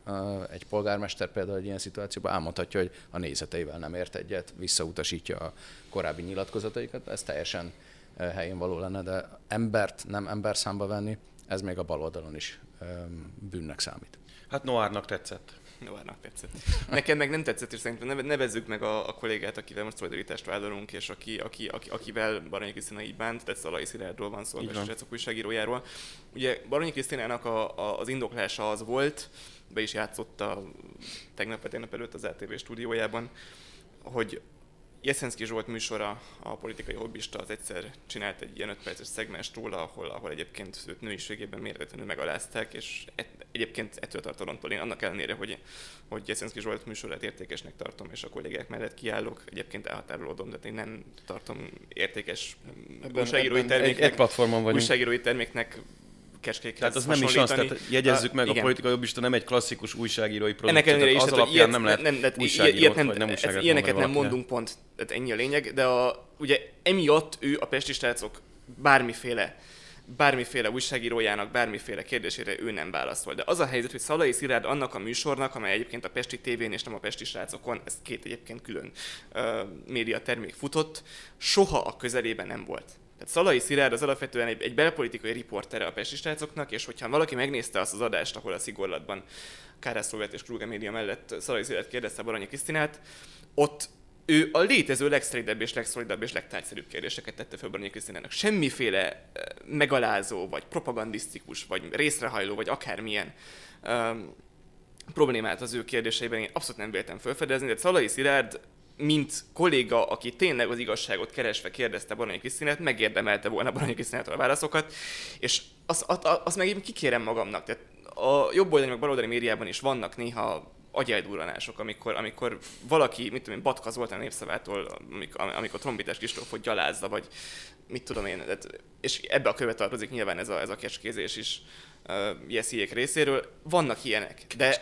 egy polgármester például egy ilyen szituációban elmondhatja, hogy a nézeteivel nem ért egyet, visszautasítja a korábbi nyilatkozataikat, ez teljesen helyén való lenne, de embert nem ember számba venni, ez még a bal oldalon is bűnnek számít. Hát Noárnak tetszett. Noárnak tetszett. Nekem meg nem tetszett, és szerintem nevezzük meg a, a kollégát, akivel most szolidaritást vállalunk, és aki, aki, aki, akivel Baranyi Krisztina így bánt, tehát Szalai Szilárdról van szó, a Srácok újságírójáról. Ugye Baranyi Krisztinának a, a, az indoklása az volt, be is játszotta tegnap vagy tegnap előtt az ATV stúdiójában, hogy Jeszenszki Zsolt műsora, a politikai hobbista, az egyszer csinált egy ilyen 5 perces szegmens róla, ahol, ahol egyébként őt nőiségében mérhetetlenül megalázták, és et, egyébként ettől tart a én annak ellenére, hogy, hogy Jeszenszki Zsolt műsorát értékesnek tartom, és a kollégák mellett kiállok, egyébként elhatárolódom, de én nem tartom értékes ebben, újságírói terméknek. Egy, egy platformon vagyunk. Újságírói terméknek kecskékhez Tehát az nem is az, tehát jegyezzük meg, igen. a politikai jobbista nem egy klasszikus újságírói produkció. Ennek ellenére is, az alapján ilyet, nem lehet nem, nem, újságírót, nem, vagy nem újságírót Ilyeneket nem mondunk pont, tehát ennyi a lényeg, de a, ugye emiatt ő a pesti srácok bármiféle bármiféle újságírójának bármiféle kérdésére ő nem válaszol. De az a helyzet, hogy Szalai Szilárd annak a műsornak, amely egyébként a Pesti tévén és nem a Pesti srácokon, ez két egyébként külön uh, média termék futott, soha a közelében nem volt. Tehát Szalai Szilárd az alapvetően egy, egy belpolitikai riportere a Pesti srácoknak, és hogyha valaki megnézte azt az adást, ahol a szigorlatban Kárász Robert és Kruger média mellett Szalai Szilárd kérdezte Baranyi Krisztinát, ott ő a létező legsztrédebb és legszolidabb és legtárgyszerűbb kérdéseket tette fel Baranyi Krisztinának. Semmiféle megalázó, vagy propagandisztikus, vagy részrehajló, vagy akármilyen um, problémát az ő kérdéseiben én abszolút nem véltem felfedezni, de Szalai Szilárd mint kolléga, aki tényleg az igazságot keresve kérdezte Baranyi Krisztinát, megérdemelte volna Baranyi Krisztinától a válaszokat, és azt, azt, azt meg én kikérem magamnak. Tehát a jobb oldali, meg baloldali médiában is vannak néha agyeldurranások, amikor, amikor valaki, mit tudom én, Batka Zoltán népszavától, amikor, amikor trombitás Kristófot gyalázza, vagy mit tudom én, és ebbe a követ tartozik nyilván ez a, ez a kecskézés is uh, Jesziék részéről. Vannak ilyenek, de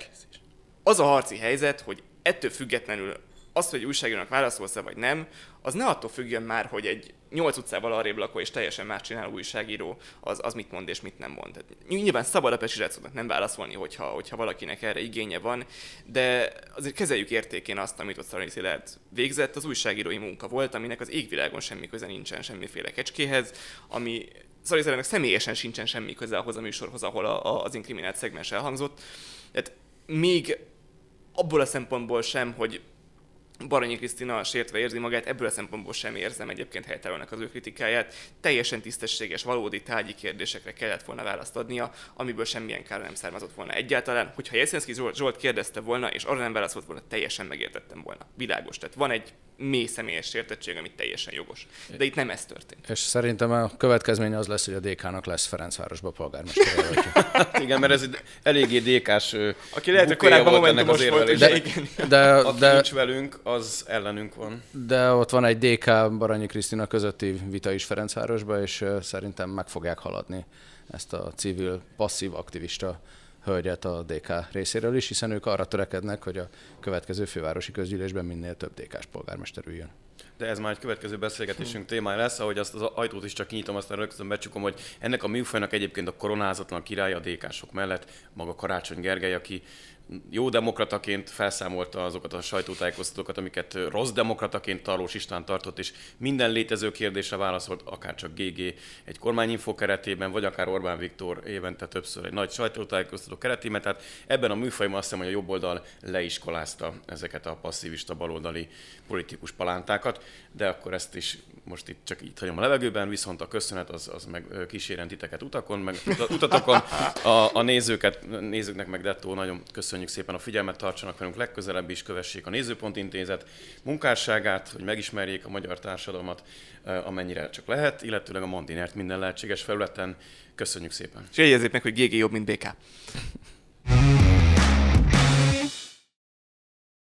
az a harci helyzet, hogy ettől függetlenül az, hogy újságírónak válaszolsz-e vagy nem, az ne attól függjön már, hogy egy nyolc utcával arrébb lakó és teljesen más csináló újságíró az, az mit mond és mit nem mond. Tehát nyilván szabad a pesizsátszóknak nem válaszolni, hogyha, hogyha valakinek erre igénye van, de azért kezeljük értékén azt, amit ott Szalai Szilárd végzett, az újságírói munka volt, aminek az égvilágon semmi köze nincsen semmiféle kecskéhez, ami Szilárdnak személyesen sincsen semmi köze ahhoz a műsorhoz, ahol a, a, az inkriminált szegmens elhangzott. Tehát még abból a szempontból sem, hogy Baranyi Krisztina sértve érzi magát, ebből a szempontból sem érzem egyébként helytelennek az ő kritikáját. Teljesen tisztességes, valódi tárgyi kérdésekre kellett volna választ adnia, amiből semmilyen kár nem származott volna egyáltalán. Hogyha Jeszenszki Zsolt, Zsolt kérdezte volna, és arra nem válaszolt volna, teljesen megértettem volna. Világos. Tehát van egy mély személyes sértettség, ami teljesen jogos. De itt nem ez történt. És szerintem a következménye az lesz, hogy a DK-nak lesz Ferencvárosba polgármester. igen, mert ez egy eléggé DK-s Aki lehet, hogy korábban momentumos volt, de, de, Aki de, nincs velünk, az ellenünk van. De ott van egy DK Baranyi Krisztina közötti vita is Ferencvárosba, és szerintem meg fogják haladni ezt a civil, passzív aktivista hölgyet a DK részéről is, hiszen ők arra törekednek, hogy a következő fővárosi közgyűlésben minél több DK-s polgármester üljön. De ez már egy következő beszélgetésünk témája lesz, ahogy azt az ajtót is csak kinyitom, aztán rögtön becsukom, hogy ennek a műfajnak egyébként a koronázatlan királya a DK-sok mellett maga Karácsony Gergely, aki jó demokrataként felszámolta azokat a sajtótájékoztatókat, amiket rossz demokrataként Tarlós István tartott, és minden létező kérdésre válaszolt, akár csak GG egy kormányinfo keretében, vagy akár Orbán Viktor évente többször egy nagy sajtótájékoztató keretében. Tehát ebben a műfajban azt hiszem, hogy a jobb oldal leiskolázta ezeket a passzívista baloldali politikus palántákat, de akkor ezt is most itt csak itt hagyom a levegőben, viszont a köszönet az, az meg kíséren titeket utakon, meg utatokon. A, a nézőket, nézőknek meg Dettó nagyon köszönjük szépen a figyelmet, tartsanak velünk legközelebb is, kövessék a Nézőpont Intézet munkásságát, hogy megismerjék a magyar társadalmat, amennyire csak lehet, illetőleg a Mondinert minden lehetséges felületen. Köszönjük szépen! És jegyezzék meg, hogy GG jobb, mint BK.